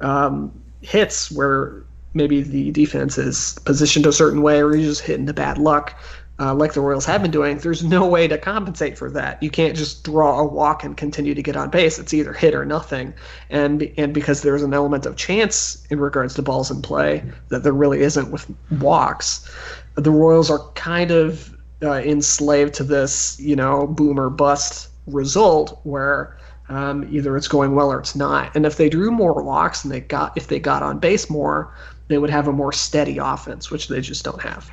um, hits where maybe the defense is positioned a certain way or you're just hitting the bad luck, uh, like the Royals have been doing, there's no way to compensate for that. You can't just draw a walk and continue to get on base. It's either hit or nothing. And and because there's an element of chance in regards to balls in play that there really isn't with walks, the Royals are kind of uh, enslaved to this, you know, boom or bust result where um, either it's going well or it's not. And if they drew more walks and they got if they got on base more, they would have a more steady offense, which they just don't have.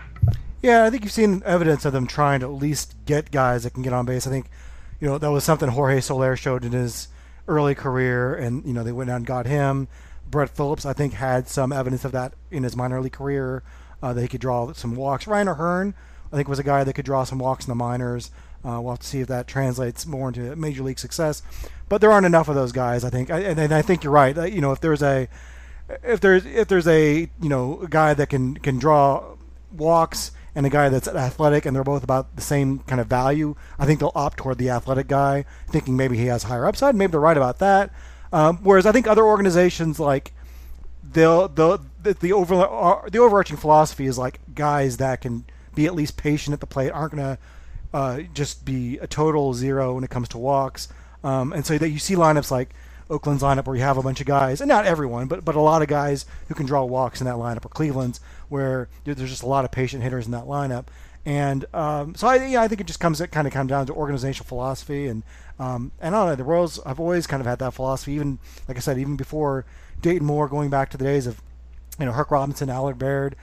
Yeah, I think you've seen evidence of them trying to at least get guys that can get on base. I think, you know, that was something Jorge Soler showed in his early career, and you know they went out and got him. Brett Phillips, I think, had some evidence of that in his minor league career. Uh, that he could draw some walks. Ryan O'Hearn, I think, was a guy that could draw some walks in the minors. Uh, we'll have to see if that translates more into major league success. But there aren't enough of those guys, I think. I, and, and I think you're right. You know, if there's a if there's if there's a you know a guy that can can draw walks and a guy that's athletic and they're both about the same kind of value, I think they'll opt toward the athletic guy, thinking maybe he has higher upside. Maybe they're right about that. Um, whereas I think other organizations like they'll, they'll the the over uh, the overarching philosophy is like guys that can be at least patient at the plate aren't to uh, just be a total zero when it comes to walks. Um, and so that you see lineups like Oakland's lineup where you have a bunch of guys, and not everyone, but but a lot of guys who can draw walks in that lineup, or Cleveland's where there's just a lot of patient hitters in that lineup. And um, so I, yeah, I think it just comes it kind of comes down to organizational philosophy, and um, and I don't know the Royals. I've always kind of had that philosophy, even like I said, even before Dayton Moore, going back to the days of you know Herk Robinson, Allard Baird.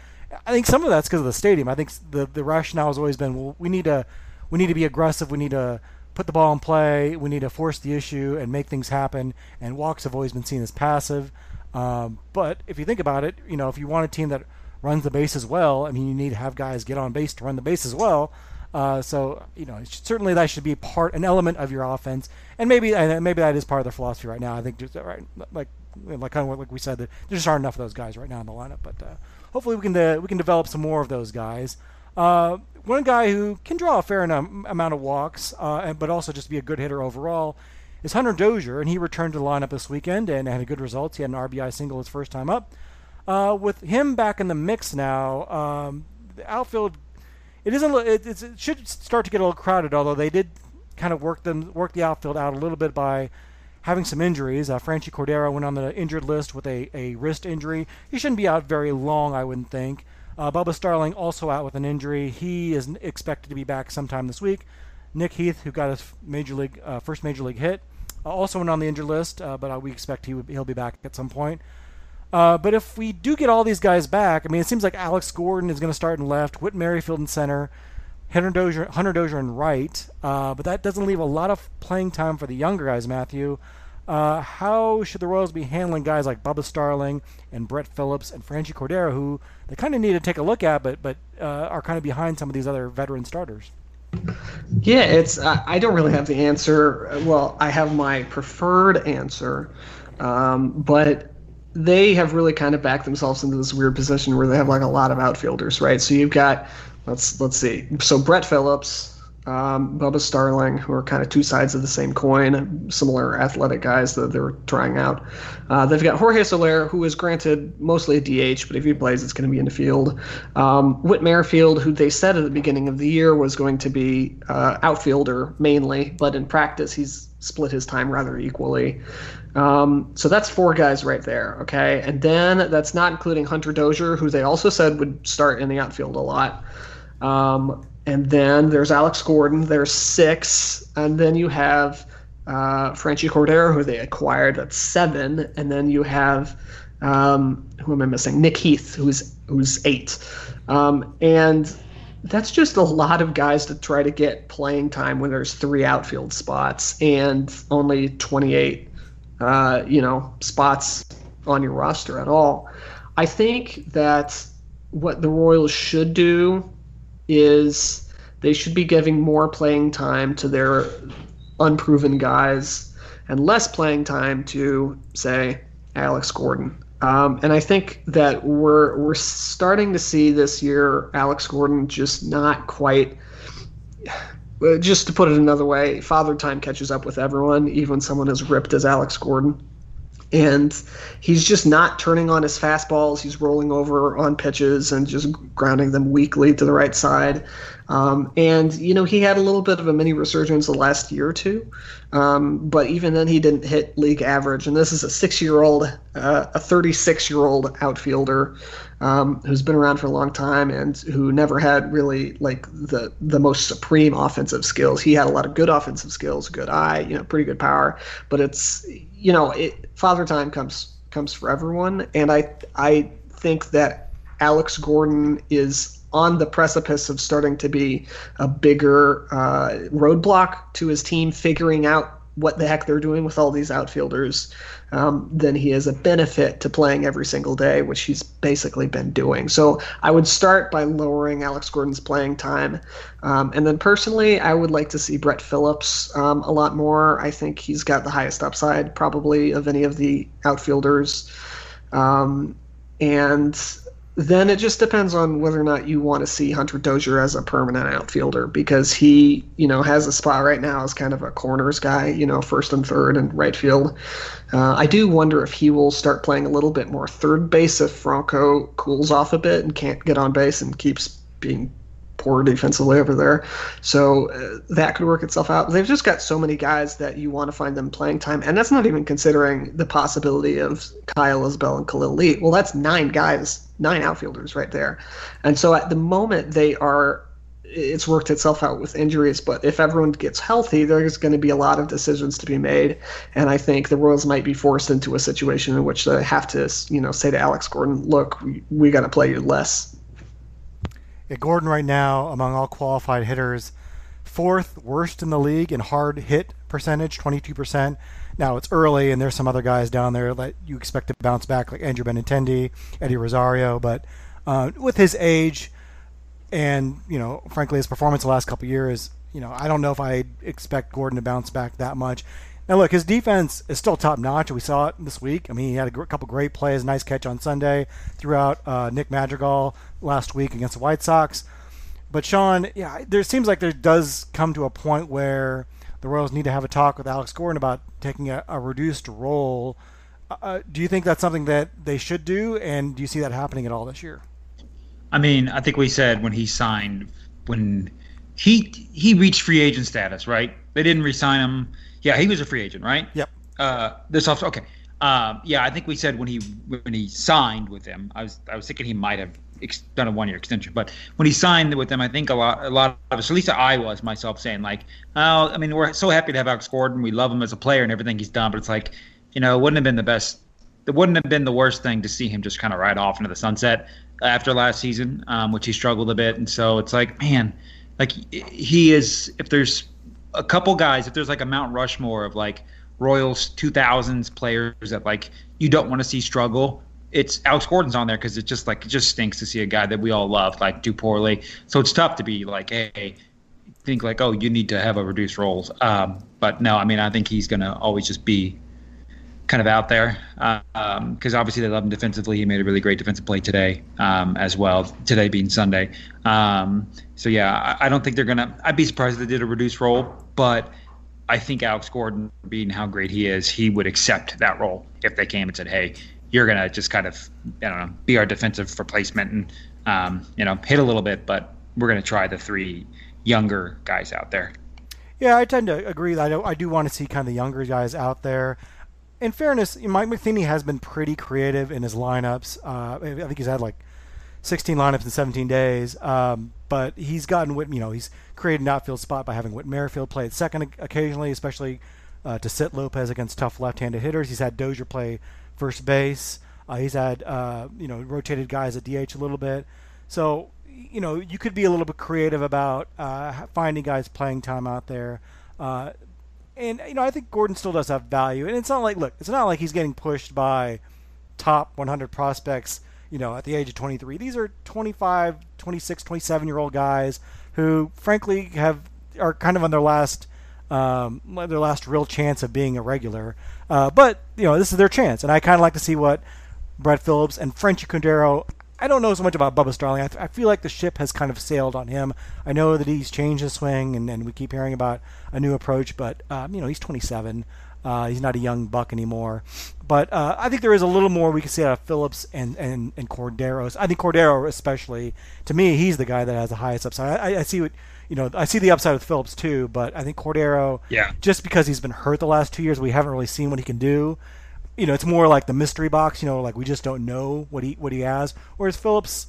I think some of that's because of the stadium. I think the the rationale has always been, well, we need to we need to be aggressive. We need to put the ball in play. We need to force the issue and make things happen. And walks have always been seen as passive. Um, but if you think about it, you know, if you want a team that runs the base as well, I mean, you need to have guys get on base to run the base as well. Uh, so you know, certainly that should be part, an element of your offense, and maybe and maybe that is part of their philosophy right now. I think just right, like like kind of like we said, that there just aren't enough of those guys right now in the lineup. But uh, hopefully we can uh, we can develop some more of those guys. Uh, one guy who can draw a fair amount of walks, uh, but also just be a good hitter overall, is Hunter Dozier, and he returned to the lineup this weekend and had good results. He had an RBI single his first time up. Uh, with him back in the mix now, um, the outfield it isn't it, it should start to get a little crowded. Although they did kind of work them work the outfield out a little bit by having some injuries. Uh, Franchy Cordero went on the injured list with a, a wrist injury. He shouldn't be out very long, I wouldn't think. Uh, Bubba Starling also out with an injury. He is expected to be back sometime this week. Nick Heath, who got his major league uh, first major league hit, uh, also went on the injured list, uh, but uh, we expect he would, he'll be back at some point. Uh, but if we do get all these guys back, I mean, it seems like Alex Gordon is going to start in left, Whit Merrifield in center, Hunter Dozier, Hunter Dozier in right. but that doesn't leave a lot of playing time for the younger guys, Matthew. Uh, how should the Royals be handling guys like Bubba Starling and Brett Phillips and Franchy Cordero, who they kind of need to take a look at, but but uh, are kind of behind some of these other veteran starters? Yeah, it's uh, I don't really have the answer. Well, I have my preferred answer, um, but they have really kind of backed themselves into this weird position where they have like a lot of outfielders, right? So you've got let's let's see. So Brett Phillips, um, Bubba Starling, who are kind of two sides of the same coin, similar athletic guys that they're trying out. Uh, they've got Jorge Soler, who is granted mostly a DH, but if he plays, it's going to be in the field. Um, Whit Merrifield, who they said at the beginning of the year was going to be uh, outfielder mainly, but in practice, he's split his time rather equally. Um, so that's four guys right there, okay? And then that's not including Hunter Dozier, who they also said would start in the outfield a lot. Um, and then there's Alex Gordon. There's six, and then you have uh, Franchy Cordero, who they acquired. at seven, and then you have um, who am I missing? Nick Heath, who's who's eight, um, and that's just a lot of guys to try to get playing time when there's three outfield spots and only 28, uh, you know, spots on your roster at all. I think that what the Royals should do is they should be giving more playing time to their unproven guys and less playing time to say Alex Gordon. Um, and I think that we're we're starting to see this year Alex Gordon just not quite. Just to put it another way, father time catches up with everyone, even someone as ripped as Alex Gordon and he's just not turning on his fastballs. He's rolling over on pitches and just grounding them weakly to the right side. Um, and you know he had a little bit of a mini resurgence the last year or two, um, but even then he didn't hit league average. And this is a six-year-old, uh, a 36-year-old outfielder um, who's been around for a long time and who never had really like the the most supreme offensive skills. He had a lot of good offensive skills, good eye, you know, pretty good power. But it's you know, it, father time comes comes for everyone, and I I think that Alex Gordon is on the precipice of starting to be a bigger uh, roadblock to his team figuring out what the heck they're doing with all these outfielders um, than he is a benefit to playing every single day, which he's basically been doing. So I would start by lowering Alex Gordon's playing time. Um, and then personally, I would like to see Brett Phillips um, a lot more. I think he's got the highest upside, probably, of any of the outfielders. Um, and then it just depends on whether or not you want to see Hunter Dozier as a permanent outfielder because he, you know, has a spot right now as kind of a corners guy, you know, first and third and right field. Uh, I do wonder if he will start playing a little bit more third base if Franco cools off a bit and can't get on base and keeps being poor defensively over there. So uh, that could work itself out. They've just got so many guys that you want to find them playing time, and that's not even considering the possibility of Kyle Isbel and Khalil Lee. Well, that's nine guys, nine outfielders right there. And so at the moment, they are. It's worked itself out with injuries, but if everyone gets healthy, there's going to be a lot of decisions to be made, and I think the Royals might be forced into a situation in which they have to, you know, say to Alex Gordon, "Look, we, we got to play you less yeah, Gordon right now among all qualified hitters, fourth worst in the league in hard hit percentage, 22%. Now it's early, and there's some other guys down there that you expect to bounce back, like Andrew Benintendi, Eddie Rosario. But uh, with his age, and you know, frankly, his performance the last couple years, you know, I don't know if I expect Gordon to bounce back that much. Now, look, his defense is still top notch. We saw it this week. I mean, he had a couple great plays, nice catch on Sunday throughout uh, Nick Madrigal last week against the White Sox. But Shaun, yeah, there seems like there does come to a point where the Royals need to have a talk with Alex Gordon about taking a, a reduced role. Uh, uh do you think that's something that they should do, and do you see that happening at all this year? I mean, I think we said when he signed, when he he reached free agent status, right? They didn't re-sign him yeah, he was a free agent, right? Yep. Uh, this off. Okay. Um, yeah, I think we said when he when he signed with them, I was I was thinking he might have ex- done a one year extension, but when he signed with them, I think a lot a lot of us, at least I was myself, saying like, oh, I mean, we're so happy to have Alex Gordon, we love him as a player and everything he's done, but it's like, you know, it wouldn't have been the best, it wouldn't have been the worst thing to see him just kind of ride off into the sunset after last season, um, which he struggled a bit, and so it's like, man, like he is if there's a couple guys, if there's like a Mount Rushmore of like Royals 2000s players that like you don't want to see struggle, it's Alex Gordon's on there because it just like it just stinks to see a guy that we all love like do poorly. So it's tough to be like, hey, think like, oh, you need to have a reduced role. Um, but no, I mean, I think he's gonna always just be kind of out there because um, obviously they love him defensively. He made a really great defensive play today um, as well. Today being Sunday, um, so yeah, I, I, don't think they're gonna. I'd be surprised if they did a reduced role, but I think Alex Gordon, being how great he is, he would accept that role if they came and said, "Hey, you're gonna just kind of, I don't know, be our defensive replacement and um, you know hit a little bit, but we're gonna try the three younger guys out there." Yeah, I tend to agree. I do, I do want to see kind of the younger guys out there in fairness, Mike Matheny has been pretty creative in his lineups. Uh, I think he's had like 16 lineups in 17 days. Um, but he's gotten you know, he's created an outfield spot by having Whit Merrifield play at second occasionally, especially uh, to sit Lopez against tough left-handed hitters. He's had Dozier play first base. Uh, he's had uh, you know rotated guys at DH a little bit. So you know you could be a little bit creative about uh, finding guys playing time out there. Uh, and you know, I think Gordon still does have value. And it's not like look, it's not like he's getting pushed by top 100 prospects, you know, at the age of 23. These are 25, 26, 27 year old guys who, frankly, have are kind of on their last um, their last real chance of being a regular. Uh, but you know, this is their chance, and I kind of like to see what Brett Phillips and Franchy Cordero I don't know so much about Bubba Starling. I, I, feel like the ship has kind of sailed on him. I know that he's changed his swing, and, and we keep hearing about a new approach, but um, you know he's 27. Uh, he's not a young buck anymore. But uh, I think there is a little more we can see out of Phillips and, and, and Cordero. I think Cordero, especially, to me, he's the guy that has the highest upside. I, I see what you know. I see the upside with Phillips too, but I think Cordero, yeah. just because he's been hurt the last two years, we haven't really seen what he can do. You know, it's more like the mystery box. You know, like we just don't know what he what he has. Whereas Phillips,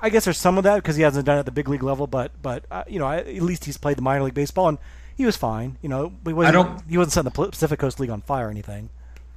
I guess there's some of that because he hasn't done it at the big league level, but but uh, you know, at least he's played the minor league baseball and he was fine. You know, he wasn't, I he wasn't setting the Pacific Coast League on fire or anything.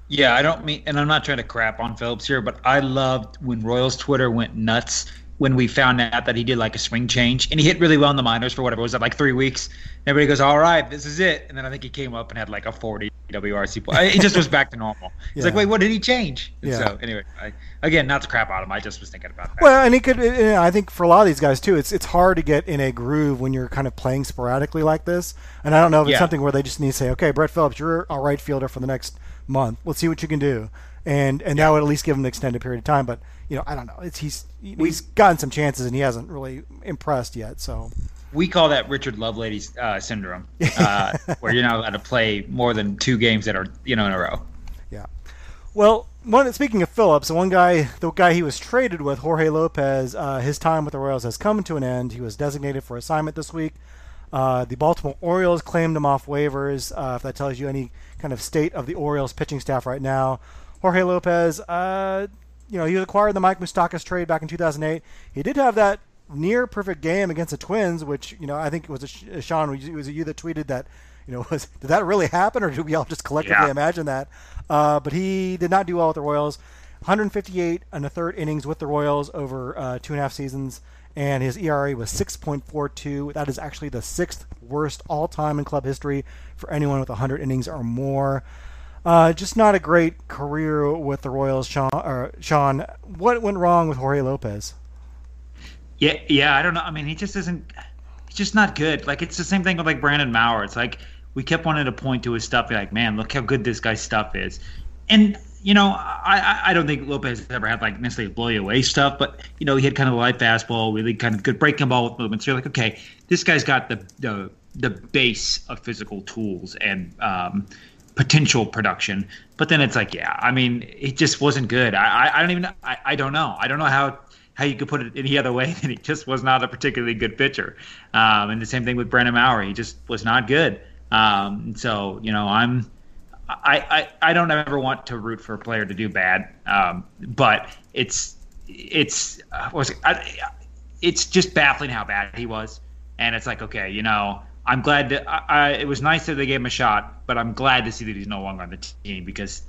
Yeah, I don't mean, and I'm not trying to crap on Phillips here, but I loved when Royals Twitter went nuts when we found out that he did like a swing change and he hit really well in the minors for whatever was that like three weeks. Everybody goes, "All right, this is it," and then I think he came up and had like a 40 WRC. It just was back to normal. He's yeah. like, wait, what did he change? And yeah. So anyway, I, again, not to crap on him. I just was thinking about that. Well, and he could. I think for a lot of these guys too, it's it's hard to get in a groove when you're kind of playing sporadically like this. And I don't know if it's yeah. something where they just need to say, okay, Brett Phillips, you're a right fielder for the next month. Let's see what you can do. And and that would at least give him an extended period of time. But you know, I don't know. It's he's he's gotten some chances and he hasn't really impressed yet. So we call that Richard Lovelady uh, syndrome, uh, where you're not allowed to play more than two games that are you know in a row. Yeah. Well, one speaking of Phillips, one guy, the guy he was traded with, Jorge Lopez, uh, his time with the Royals has come to an end. He was designated for assignment this week. Uh, the Baltimore Orioles claimed him off waivers. Uh, if that tells you any kind of state of the Orioles pitching staff right now, Jorge Lopez, uh, you know, he acquired the Mike Moustakas trade back in 2008. He did have that near perfect game against the Twins, which you know I think it was a, Shaun. Was it you that tweeted that? You know, was did that really happen, or did we all just collectively yeah. imagine that? Uh, but he did not do well with the Royals. 158 and a third innings with the Royals over uh, two and a half seasons, and his ERA was 6.42. That is actually the sixth worst all time in club history for anyone with 100 innings or more. Uh, just not a great career with the Royals, Shaun. Shaun, what went wrong with Jorge Lopez? Yeah, yeah, I don't know. I mean, he just isn't. He's just not good. Like it's the same thing with like Brandon Maurer. It's like we kept wanting to point to his stuff. Like, man, look how good this guy's stuff is. And you know, I I don't think Lopez ever had like necessarily blow you away stuff, but you know, he had kind of a light fastball, really kind of good breaking ball with movement. So you're like, okay, this guy's got the the the base of physical tools and um, potential production. But then it's like, yeah, I mean, it just wasn't good. I I, I don't even I, I don't know. I don't know how how you could put it any other way than he just was not a particularly good pitcher. Um, and the same thing with Brandon Maurer, he just was not good. Um, so you know, I'm I, I I don't ever want to root for a player to do bad, um, but it's it's uh, was it, I, it's just baffling how bad he was, and it's like okay, you know. I'm glad that I, I, it was nice that they gave him a shot, but I'm glad to see that he's no longer on the team because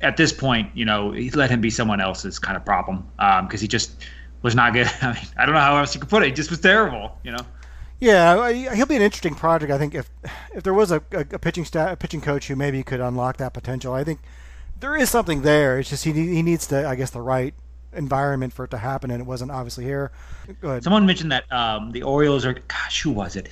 at this point, you know, he let him be someone else's kind of problem because um, he just was not good. I mean, I don't know how else you could put it. He just was terrible, you know. Yeah, he'll be an interesting project. I think if if there was a, a, a pitching staff, a pitching coach who maybe could unlock that potential, I think there is something there. It's just he he needs to, I guess, the right environment for it to happen, and it wasn't obviously here. Someone mentioned that um, the Orioles are. Gosh, who was it?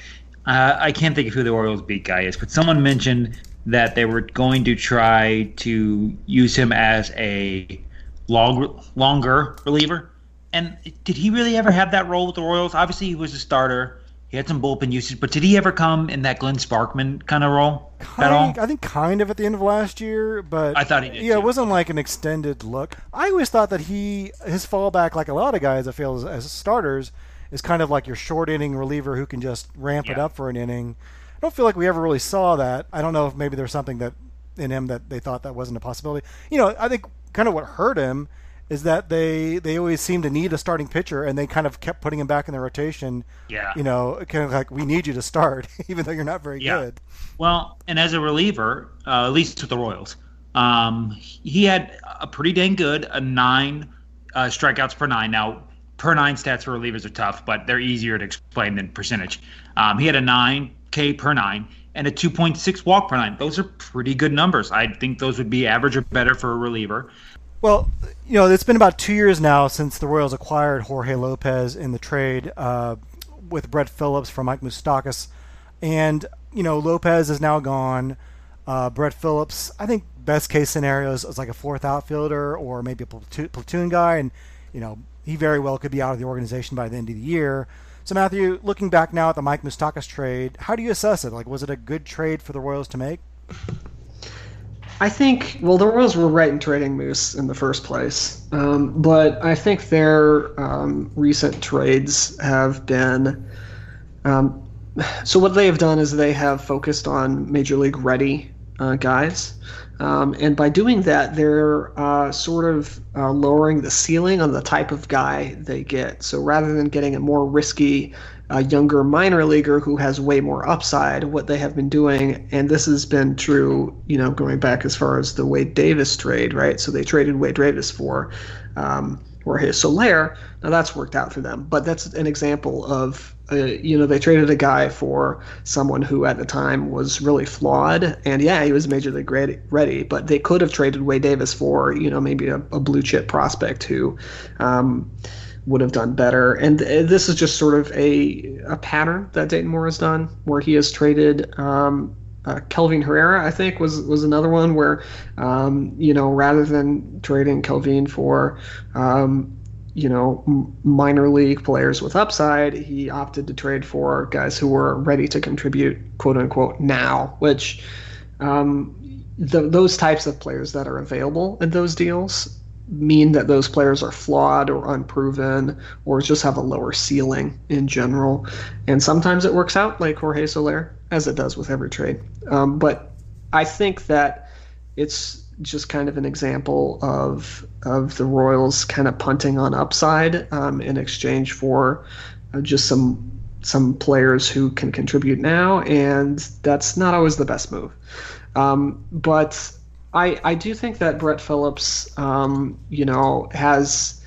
Uh, I can't think of who the Orioles beat guy is, but someone mentioned that they were going to try to use him as a long, longer reliever. And did he really ever have that role with the Royals? Obviously, he was a starter. He had some bullpen usage, but did he ever come in that Glenn Sparkman kind of role kind, at all? I think kind of at the end of last year, but I thought he did. Yeah, too. it wasn't like an extended look. I always thought that he his fallback, like a lot of guys, I feel as, as starters, is kind of like your short inning reliever who can just ramp yeah. it up for an inning. I don't feel like we ever really saw that. I don't know if maybe there's something that in him that they thought that wasn't a possibility. You know, I think kind of what hurt him is that they they always seem to need a starting pitcher, and they kind of kept putting him back in the rotation. Yeah, you know, kind of like we need you to start, even though you're not very yeah. good. Well, and as a reliever, uh, at least with the Royals, um, he had a pretty dang good a nine uh, strikeouts per nine. Now, per nine stats for relievers are tough, but they're easier to explain than percentage. Um, he had a nine K per nine and a 2.6 walk per nine. Those are pretty good numbers. I think those would be average or better for a reliever. Well, you know, it's been about two years now since the Royals acquired Jorge Lopez in the trade uh, with Brett Phillips from Mike Moustakas, and you know Lopez is now gone. Uh, Brett Phillips, I think best case scenario is, is like a fourth outfielder or maybe a platoon guy, and you know he very well could be out of the organization by the end of the year. So Matthew, looking back now at the Mike Moustakas trade, how do you assess it? Like, was it a good trade for the Royals to make? I think well the Royals were right in trading Moose in the first place, um, but I think their um, recent trades have been. Um, so what they have done is they have focused on major league ready uh, guys, um, and by doing that, they're uh, sort of uh, lowering the ceiling on the type of guy they get. So rather than getting a more risky a younger minor leaguer who has way more upside, what they have been doing, and this has been true, you know, going back as far as the Wade Davis trade, right? So they traded Wade Davis for um, Jorge Soler. Now that's worked out for them, but that's an example of, uh, you know, they traded a guy for someone who at the time was really flawed, and yeah, he was major league ready, but they could have traded Wade Davis for, you know, maybe a, a blue chip prospect who. Um, would have done better. And this is just sort of a, a pattern that Dayton Moore has done, where he has traded um, uh, Kelvin Herrera, I think, was was another one where, um, you know, rather than trading Kelvin for, um, you know, minor league players with upside, he opted to trade for guys who were ready to contribute, quote unquote, now, which. Um, the, those types of players that are available in those deals mean that those players are flawed or unproven or just have a lower ceiling in general. And sometimes it works out, like Jorge Soler, as it does with every trade. Um, but I think that it's just kind of an example of of the Royals kind of punting on upside um, in exchange for uh, just some some players who can contribute now, and that's not always the best move. Um, but I, I do think that Brett Phillips, um, you know, has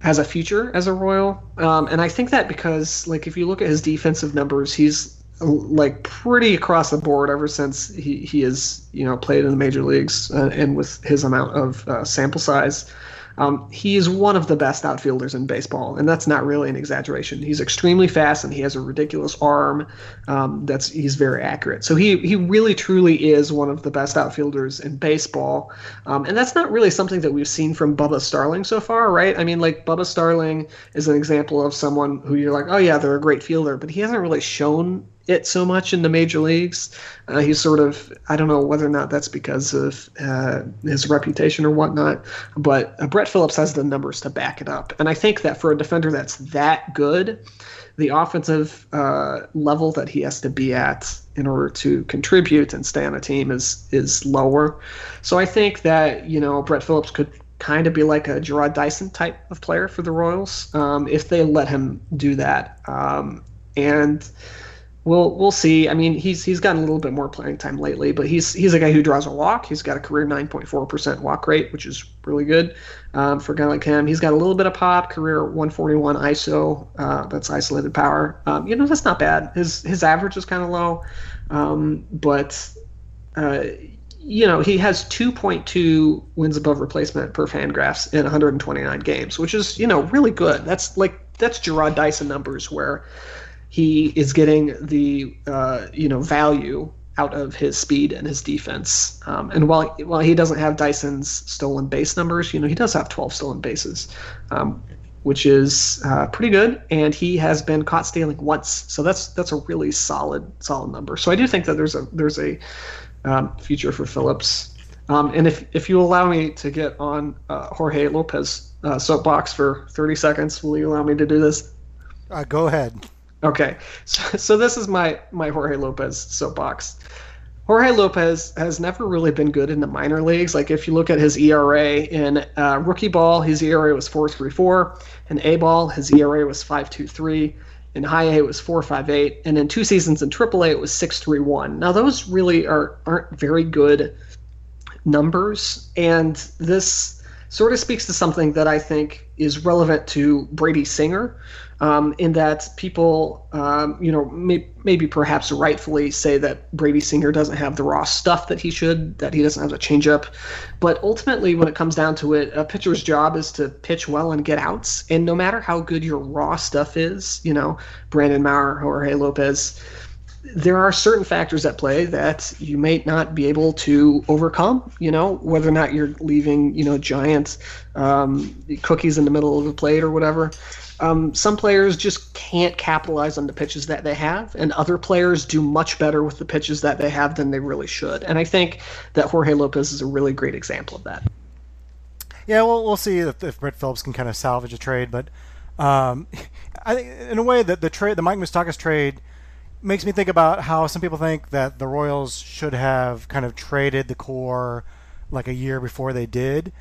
has a future as a Royal, um, and I think that because like if you look at his defensive numbers, he's like pretty across the board ever since he he has you know played in the major leagues uh, and with his amount of uh, sample size. Um, he is one of the best outfielders in baseball, and that's not really an exaggeration. He's extremely fast, and he has a ridiculous arm. Um, that's he's very accurate. So he he really truly is one of the best outfielders in baseball, um, and that's not really something that we've seen from Bubba Starling so far, right? I mean, like Bubba Starling is an example of someone who you're like, oh yeah, they're a great fielder, but he hasn't really shown it so much in the major leagues. Uh, he's sort of I don't know whether or not that's because of uh, his reputation or whatnot, but uh, Brett Phillips has the numbers to back it up, and I think that for a defender that's that good, the offensive uh, level that he has to be at in order to contribute and stay on a team is is lower. So I think that you know Brett Phillips could kind of be like a Jarrod Dyson type of player for the Royals um, if they let him do that. Um, and we'll we'll see. I mean, he's he's gotten a little bit more playing time lately, but he's he's a guy who draws a walk. He's got a career 9.4% walk rate, which is really good um, for a guy like him. He's got a little bit of pop, career 141 ISO. Uh, that's isolated power. Um, you know, that's not bad. His his average is kind of low, um, but. Uh, you know, he has 2.2 wins above replacement per Fangraphs in 129 games, which is, you know, really good. That's like that's Jarrod Dyson numbers where he is getting the uh, you know value out of his speed and his defense. Um, and while while he doesn't have Dyson's stolen base numbers, you know he does have 12 stolen bases, um, which is uh, pretty good. And he has been caught stealing once, so that's that's a really solid solid number. So I do think that there's a there's a um, future for Phillips. Um, and if if you allow me to get on uh, Jorge Lopez uh, soapbox for 30 seconds, will you allow me to do this? Uh, go ahead. Okay, so, so this is my my Jorge Lopez soapbox. Jorge Lopez has never really been good in the minor leagues. Like if you look at his ERA in uh, rookie ball, his ERA was 4.34. In A ball, his ERA was 5.23. In high A, it was 4.58, and in two seasons in AAA, it was 6.31. Now those really are aren't very good numbers, and this sort of speaks to something that I think is relevant to Brady Singer, um, in that people, um, you know, may, maybe perhaps rightfully say that Brady Singer doesn't have the raw stuff that he should, that he doesn't have a changeup. But ultimately, when it comes down to it, a pitcher's job is to pitch well and get outs. And no matter how good your raw stuff is, you know, Brandon Maurer, Jorge Lopez, there are certain factors at play that you may not be able to overcome. You know, whether or not you're leaving, you know, giant um, cookies in the middle of the plate or whatever. Um, some players just can't capitalize on the pitches that they have, and other players do much better with the pitches that they have than they really should. And I think that Jorge Lopez is a really great example of that. Yeah, well, we'll see if, if Brett Phillips can kind of salvage a trade, but um, I think in a way that the trade, the Mike Moustakas trade, makes me think about how some people think that the Royals should have kind of traded the core like a year before they did.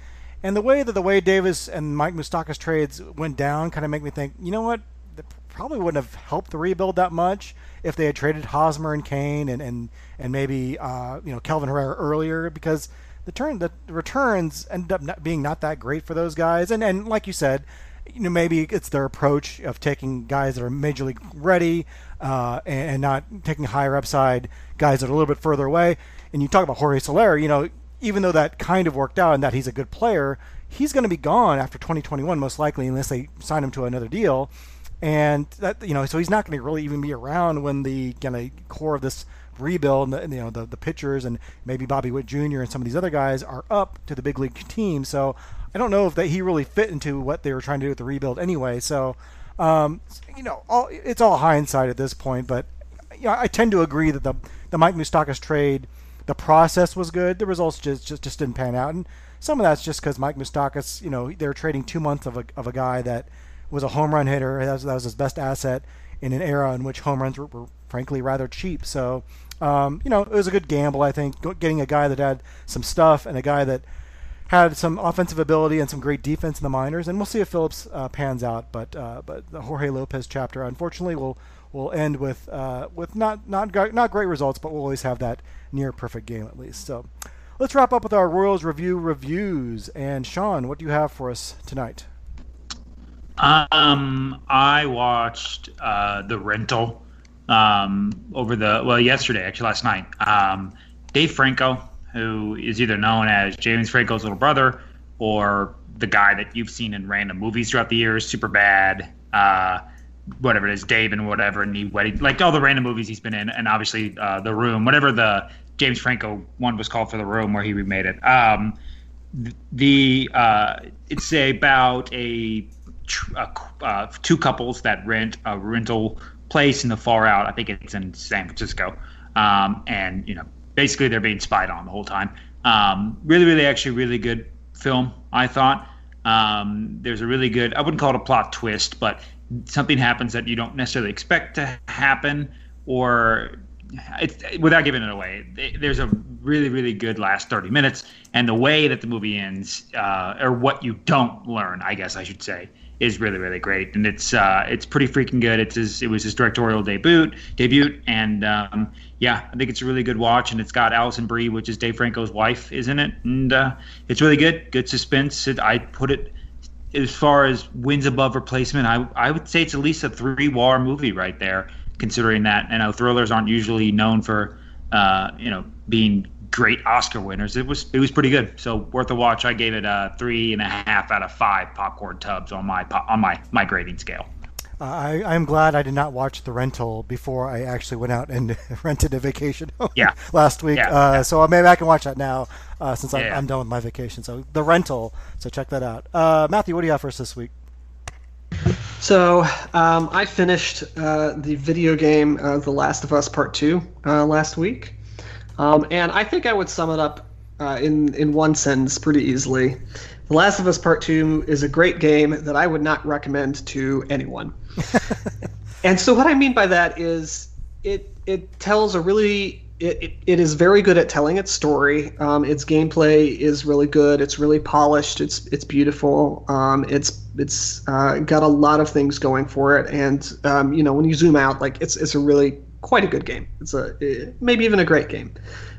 And the way that the Wade Davis and Mike Moustakas trades went down kind of make me think, you know what? They probably wouldn't have helped the rebuild that much if they had traded Hosmer and Cain and and and maybe uh, you know Kelvin Herrera earlier because the turn the returns ended up not being not that great for those guys. And and like you said, you know maybe it's their approach of taking guys that are major league ready uh, and, and, not taking higher upside guys that are a little bit further away. And you talk about Jorge Soler, you know, even though that kind of worked out and that he's a good player, he's going to be gone after 2021 most likely unless they sign him to another deal. And that you know, so he's not going to really even be around when the kind of core of this rebuild, and the, you know, the the pitchers and maybe Bobby Witt Jr. and some of these other guys are up to the big league team. So I don't know if that he really fit into what they were trying to do with the rebuild anyway. So um, you know, all, it's all hindsight at this point, but you know, I tend to agree that the the Mike Moustakas trade the process was good. The results just just, just didn't pan out, and some of that's just because Mike Moustakas, you know, they were trading two months of a of a guy that was a home run hitter. That was, that was his best asset in an era in which home runs were, were frankly rather cheap. So, um, you know, it was a good gamble. I think getting a guy that had some stuff and a guy that had some offensive ability and some great defense in the minors, and we'll see if Phillips uh, pans out. But uh, but the Jorge Lopez chapter, unfortunately, will will end with uh, with not not not great results, but we'll always have that near perfect game at least. So let's wrap up with our Royals review reviews. And Shaun, what do you have for us tonight? Um, I watched uh, the rental um, over the well yesterday, actually last night. Um, Dave Franco, who is either known as James Franco's little brother or the guy that you've seen in random movies throughout the years, Super Bad, uh, whatever it is, Dave and whatever, and he like all the random movies he's been in, and obviously uh, The Room, whatever the James Franco one was called for The Room, where he remade it. Um, the uh, it's about a, a uh, two couples that rent a rental place in the far out. I think it's in San Francisco, um, and you know basically they're being spied on the whole time. Um, really, really, actually, really good film. I thought um, there's a really good. I wouldn't call it a plot twist, but something happens that you don't necessarily expect to happen, or without giving it away. There's a really, really good last 30 minutes, and the way that the movie ends, uh, or what you don't learn, I guess I should say, is really really great, and it's uh, it's pretty freaking good. It's his, it was his directorial debut debut, and um, yeah, I think it's a really good watch, and it's got Alison Brie, which is Dave Franco's wife, isn't it, and uh, it's really good. Good suspense. It, I put it as far as wins above replacement. I I would say it's at least a three war movie right there, considering that you know thrillers aren't usually known for uh, you know being great Oscar winners. It was it was pretty good. So worth a watch. I gave it a three and a half out of five popcorn tubs on my on my my grading scale. Uh, I I'm glad I did not watch the rental before I actually went out and rented a vacation yeah. last week. Yeah, uh, yeah. So maybe I can watch that now uh, since I'm, Yeah. I'm done with my vacation. So the rental. So check that out. Uh, Matthew, what do you have for us this week? So um, I finished uh, the video game uh, The Last of Us Part Two uh, last week, um, and I think I would sum it up uh, in in one sentence pretty easily. The Last of Us Part Two is a great game that I would not recommend to anyone. and so what I mean by that is it it tells a really it, it, it is very good at telling its story. Um, its gameplay is really good. It's really polished. It's it's beautiful. Um, it's it's uh, got a lot of things going for it. And um, you know when you zoom out, like it's it's a really quite a good game. It's a eh, maybe even a great game,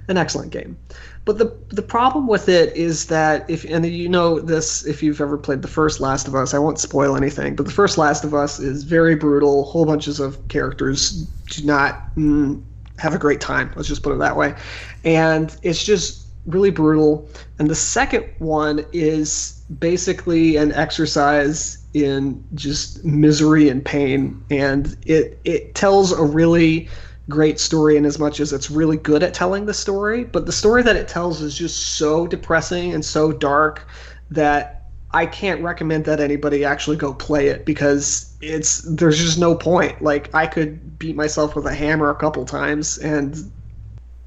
an excellent game. But the the problem with it is that if and you know this if you've ever played the first Last of Us, I won't spoil anything. But the first Last of Us is very brutal. Whole bunches of characters do not mm, have a great time. Let's just put it that way. And it's just really brutal. And the second one is basically an exercise in just misery and pain. And it it tells a really great story in as much as it's really good at telling the story, but the story that it tells is just so depressing and so dark that I can't recommend that anybody actually go play it because it's there's just no point. Like I could beat myself with a hammer a couple times and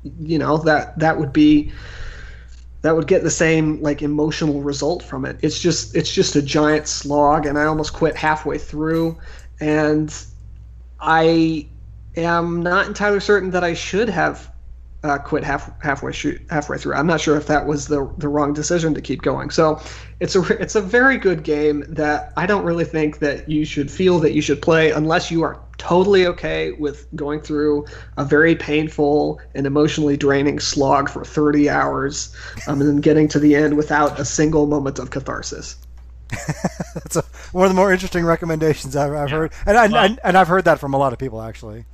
you know that that would be that would get the same like emotional result from it. It's just it's just a giant slog and I almost quit halfway through and I am not entirely certain that I should have uh, quit half halfway shoot, halfway through. I'm not sure if that was the the wrong decision to keep going. So it's a it's a very good game that I don't really think that you should feel that you should play unless you are totally okay with going through a very painful and emotionally draining slog for 30 hours um, and then getting to the end without a single moment of catharsis. That's a, one of the more interesting recommendations I've, I've yeah. heard, and, I, well, and I've heard that from a lot of people actually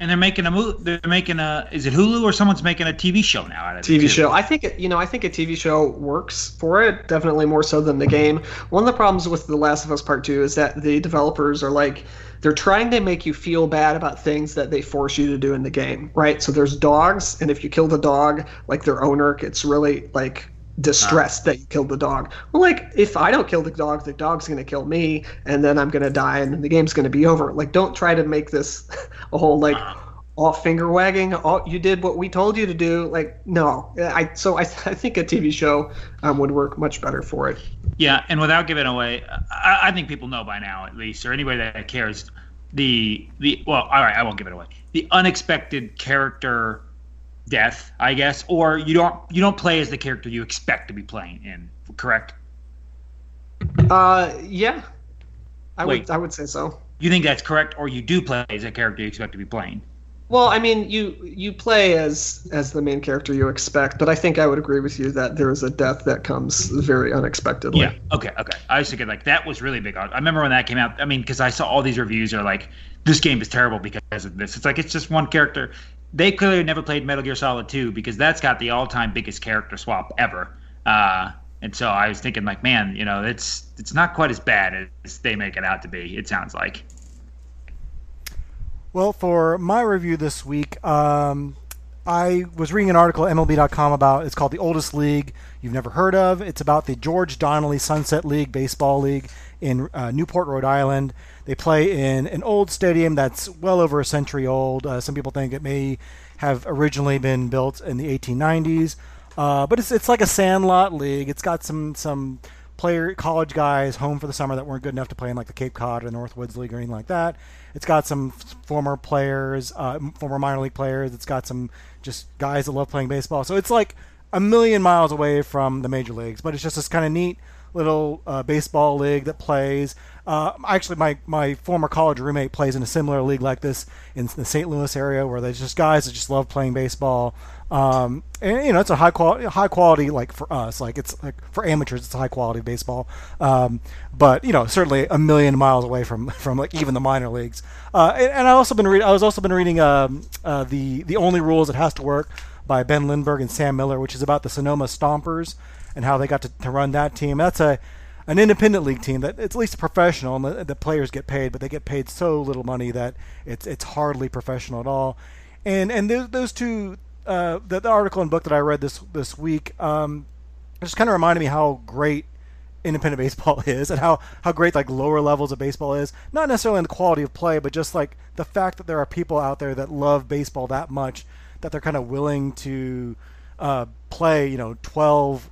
and they're making a movie. They're making a. Is it Hulu or someone's making a TV show now out of TV it? show. I think it, you know. I think a TV show works for it. Definitely more so than the game. One of the problems with The Last of Us Part Two is that the developers are like they're trying to make you feel bad about things that they force you to do in the game, right? So there's dogs, and if you kill the dog, like their owner gets really like distressed that you killed the dog. Well, like if I don't kill the dog, the dog's gonna kill me, and then I'm gonna die, and then the game's gonna be over. Like, don't try to make this a whole like all finger wagging. All you did what we told you to do. Like, no. I so I, I think a TV show um, would work much better for it. Yeah, and without giving away, I, I think people know by now at least, or anybody that cares. The the well, all right, I won't give it away. The unexpected character death, I guess, or you don't you don't play as the character you expect to be playing in. Correct? Uh, yeah. I Wait, would I would say so. You think that's correct, or you do play as a character you expect to be playing? Well, I mean, you you play as as the main character you expect, but I think I would agree with you that there is a death that comes very unexpectedly. Yeah. Okay. Okay. I was thinking like that was really big. I remember when that came out. I mean, because I saw all these reviews are like, this game is terrible because of this. It's like it's just one character they clearly never played Metal Gear Solid 2 because that's got the all-time biggest character swap ever. Uh, and so I was thinking, like, man, you know, it's it's not quite as bad as they make it out to be. It sounds like. Well, for my review this week, um, I was reading an article at MLB.com about it's called the oldest league you've never heard of. It's about the George Donnelly Sunset League baseball league in uh, Newport, Rhode Island. They play in an old stadium that's well over a century old. Uh, some people think it may have originally been built in the 1890s, uh, but it's it's like a sandlot league. It's got some some player college guys home for the summer that weren't good enough to play in like the Cape Cod or Northwoods League or anything like that. It's got some former players, uh, former minor league players. It's got some just guys that love playing baseball. So it's like a million miles away from the major leagues, but it's just this kind of neat little uh, baseball league that plays. Uh, actually, my, my former college roommate plays in a similar league like this in the St. Louis area, where there's just guys that just love playing baseball. Um, and you know, it's a high quality, high quality like for us, like it's like for amateurs, it's high quality baseball. Um, but you know, certainly a million miles away from from like even the minor leagues. Uh, and, and I also been reading, I was also been reading um, uh, the the only rules it has to work by Ben Lindbergh and Sam Miller, which is about the Sonoma Stompers and how they got to, to run that team. That's a an independent league team that it's at least a professional and the, the, players get paid, but they get paid so little money that it's it's hardly professional at all. And and those, those two, uh, the, the, article and book that I read this this week, um, just kind of reminded me how great independent baseball is and how, how great like lower levels of baseball is. Not necessarily in the quality of play, but just like the fact that there are people out there that love baseball that much that they're kind of willing to uh, play, you know, 12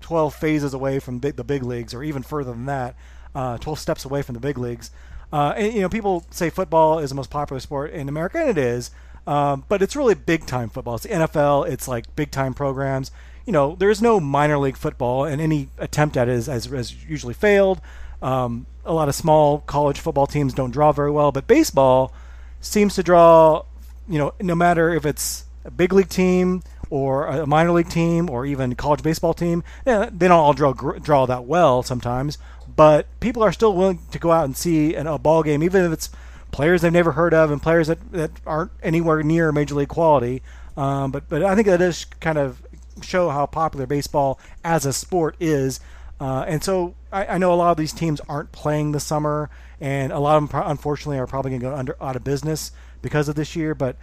12 phases away from big, the big leagues, or even further than that, uh, 12 steps away from the big leagues. Uh, and, you know, people say football is the most popular sport in America, and it is. Um, but it's really big time football. It's the NFL. It's like big time programs. You know, there's no minor league football, and any attempt at it has usually failed. Um, a lot of small college football teams don't draw very well, but baseball seems to draw. You know, no matter if it's a big league team or a minor league team or even college baseball team. Yeah, they don't all draw draw that well sometimes, but people are still willing to go out and see an, a ball game, even if it's players they've never heard of and players that, that aren't anywhere near major league quality. Um, but but I think that does kind of show how popular baseball as a sport is. Uh, and so I, I, know a lot of these teams aren't playing this summer, and a lot of them, unfortunately, are probably going to go under out of business because of this year. But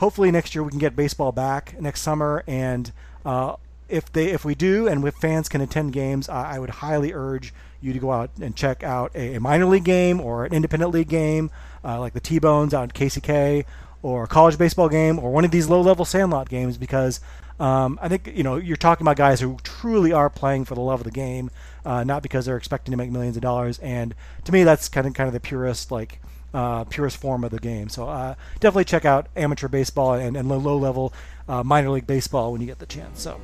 hopefully next year we can get baseball back next summer and uh, if they if we do and if fans can attend games I, I would highly urge you to go out and check out a, a minor league game or an independent league game uh, like the T-Bones out in KCK or a college baseball game or one of these low-level sandlot games because um, I think you know you're talking about guys who truly are playing for the love of the game, uh, not because they're expecting to make millions of dollars. And to me, that's kind of kind of the purest like uh, purest form of the game. So uh, definitely check out amateur baseball and, and low level uh, minor league baseball when you get the chance. So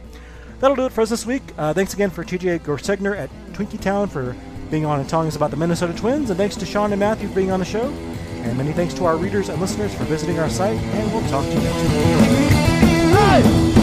that'll do it for us this week. Uh, thanks again for TJ Gorsegner at Twinkie Town for being on and telling us about the Minnesota Twins, and thanks to Shaun and Matthew for being on the show. And many thanks to our readers and listeners for visiting our site, and we'll talk to you next week. Hey!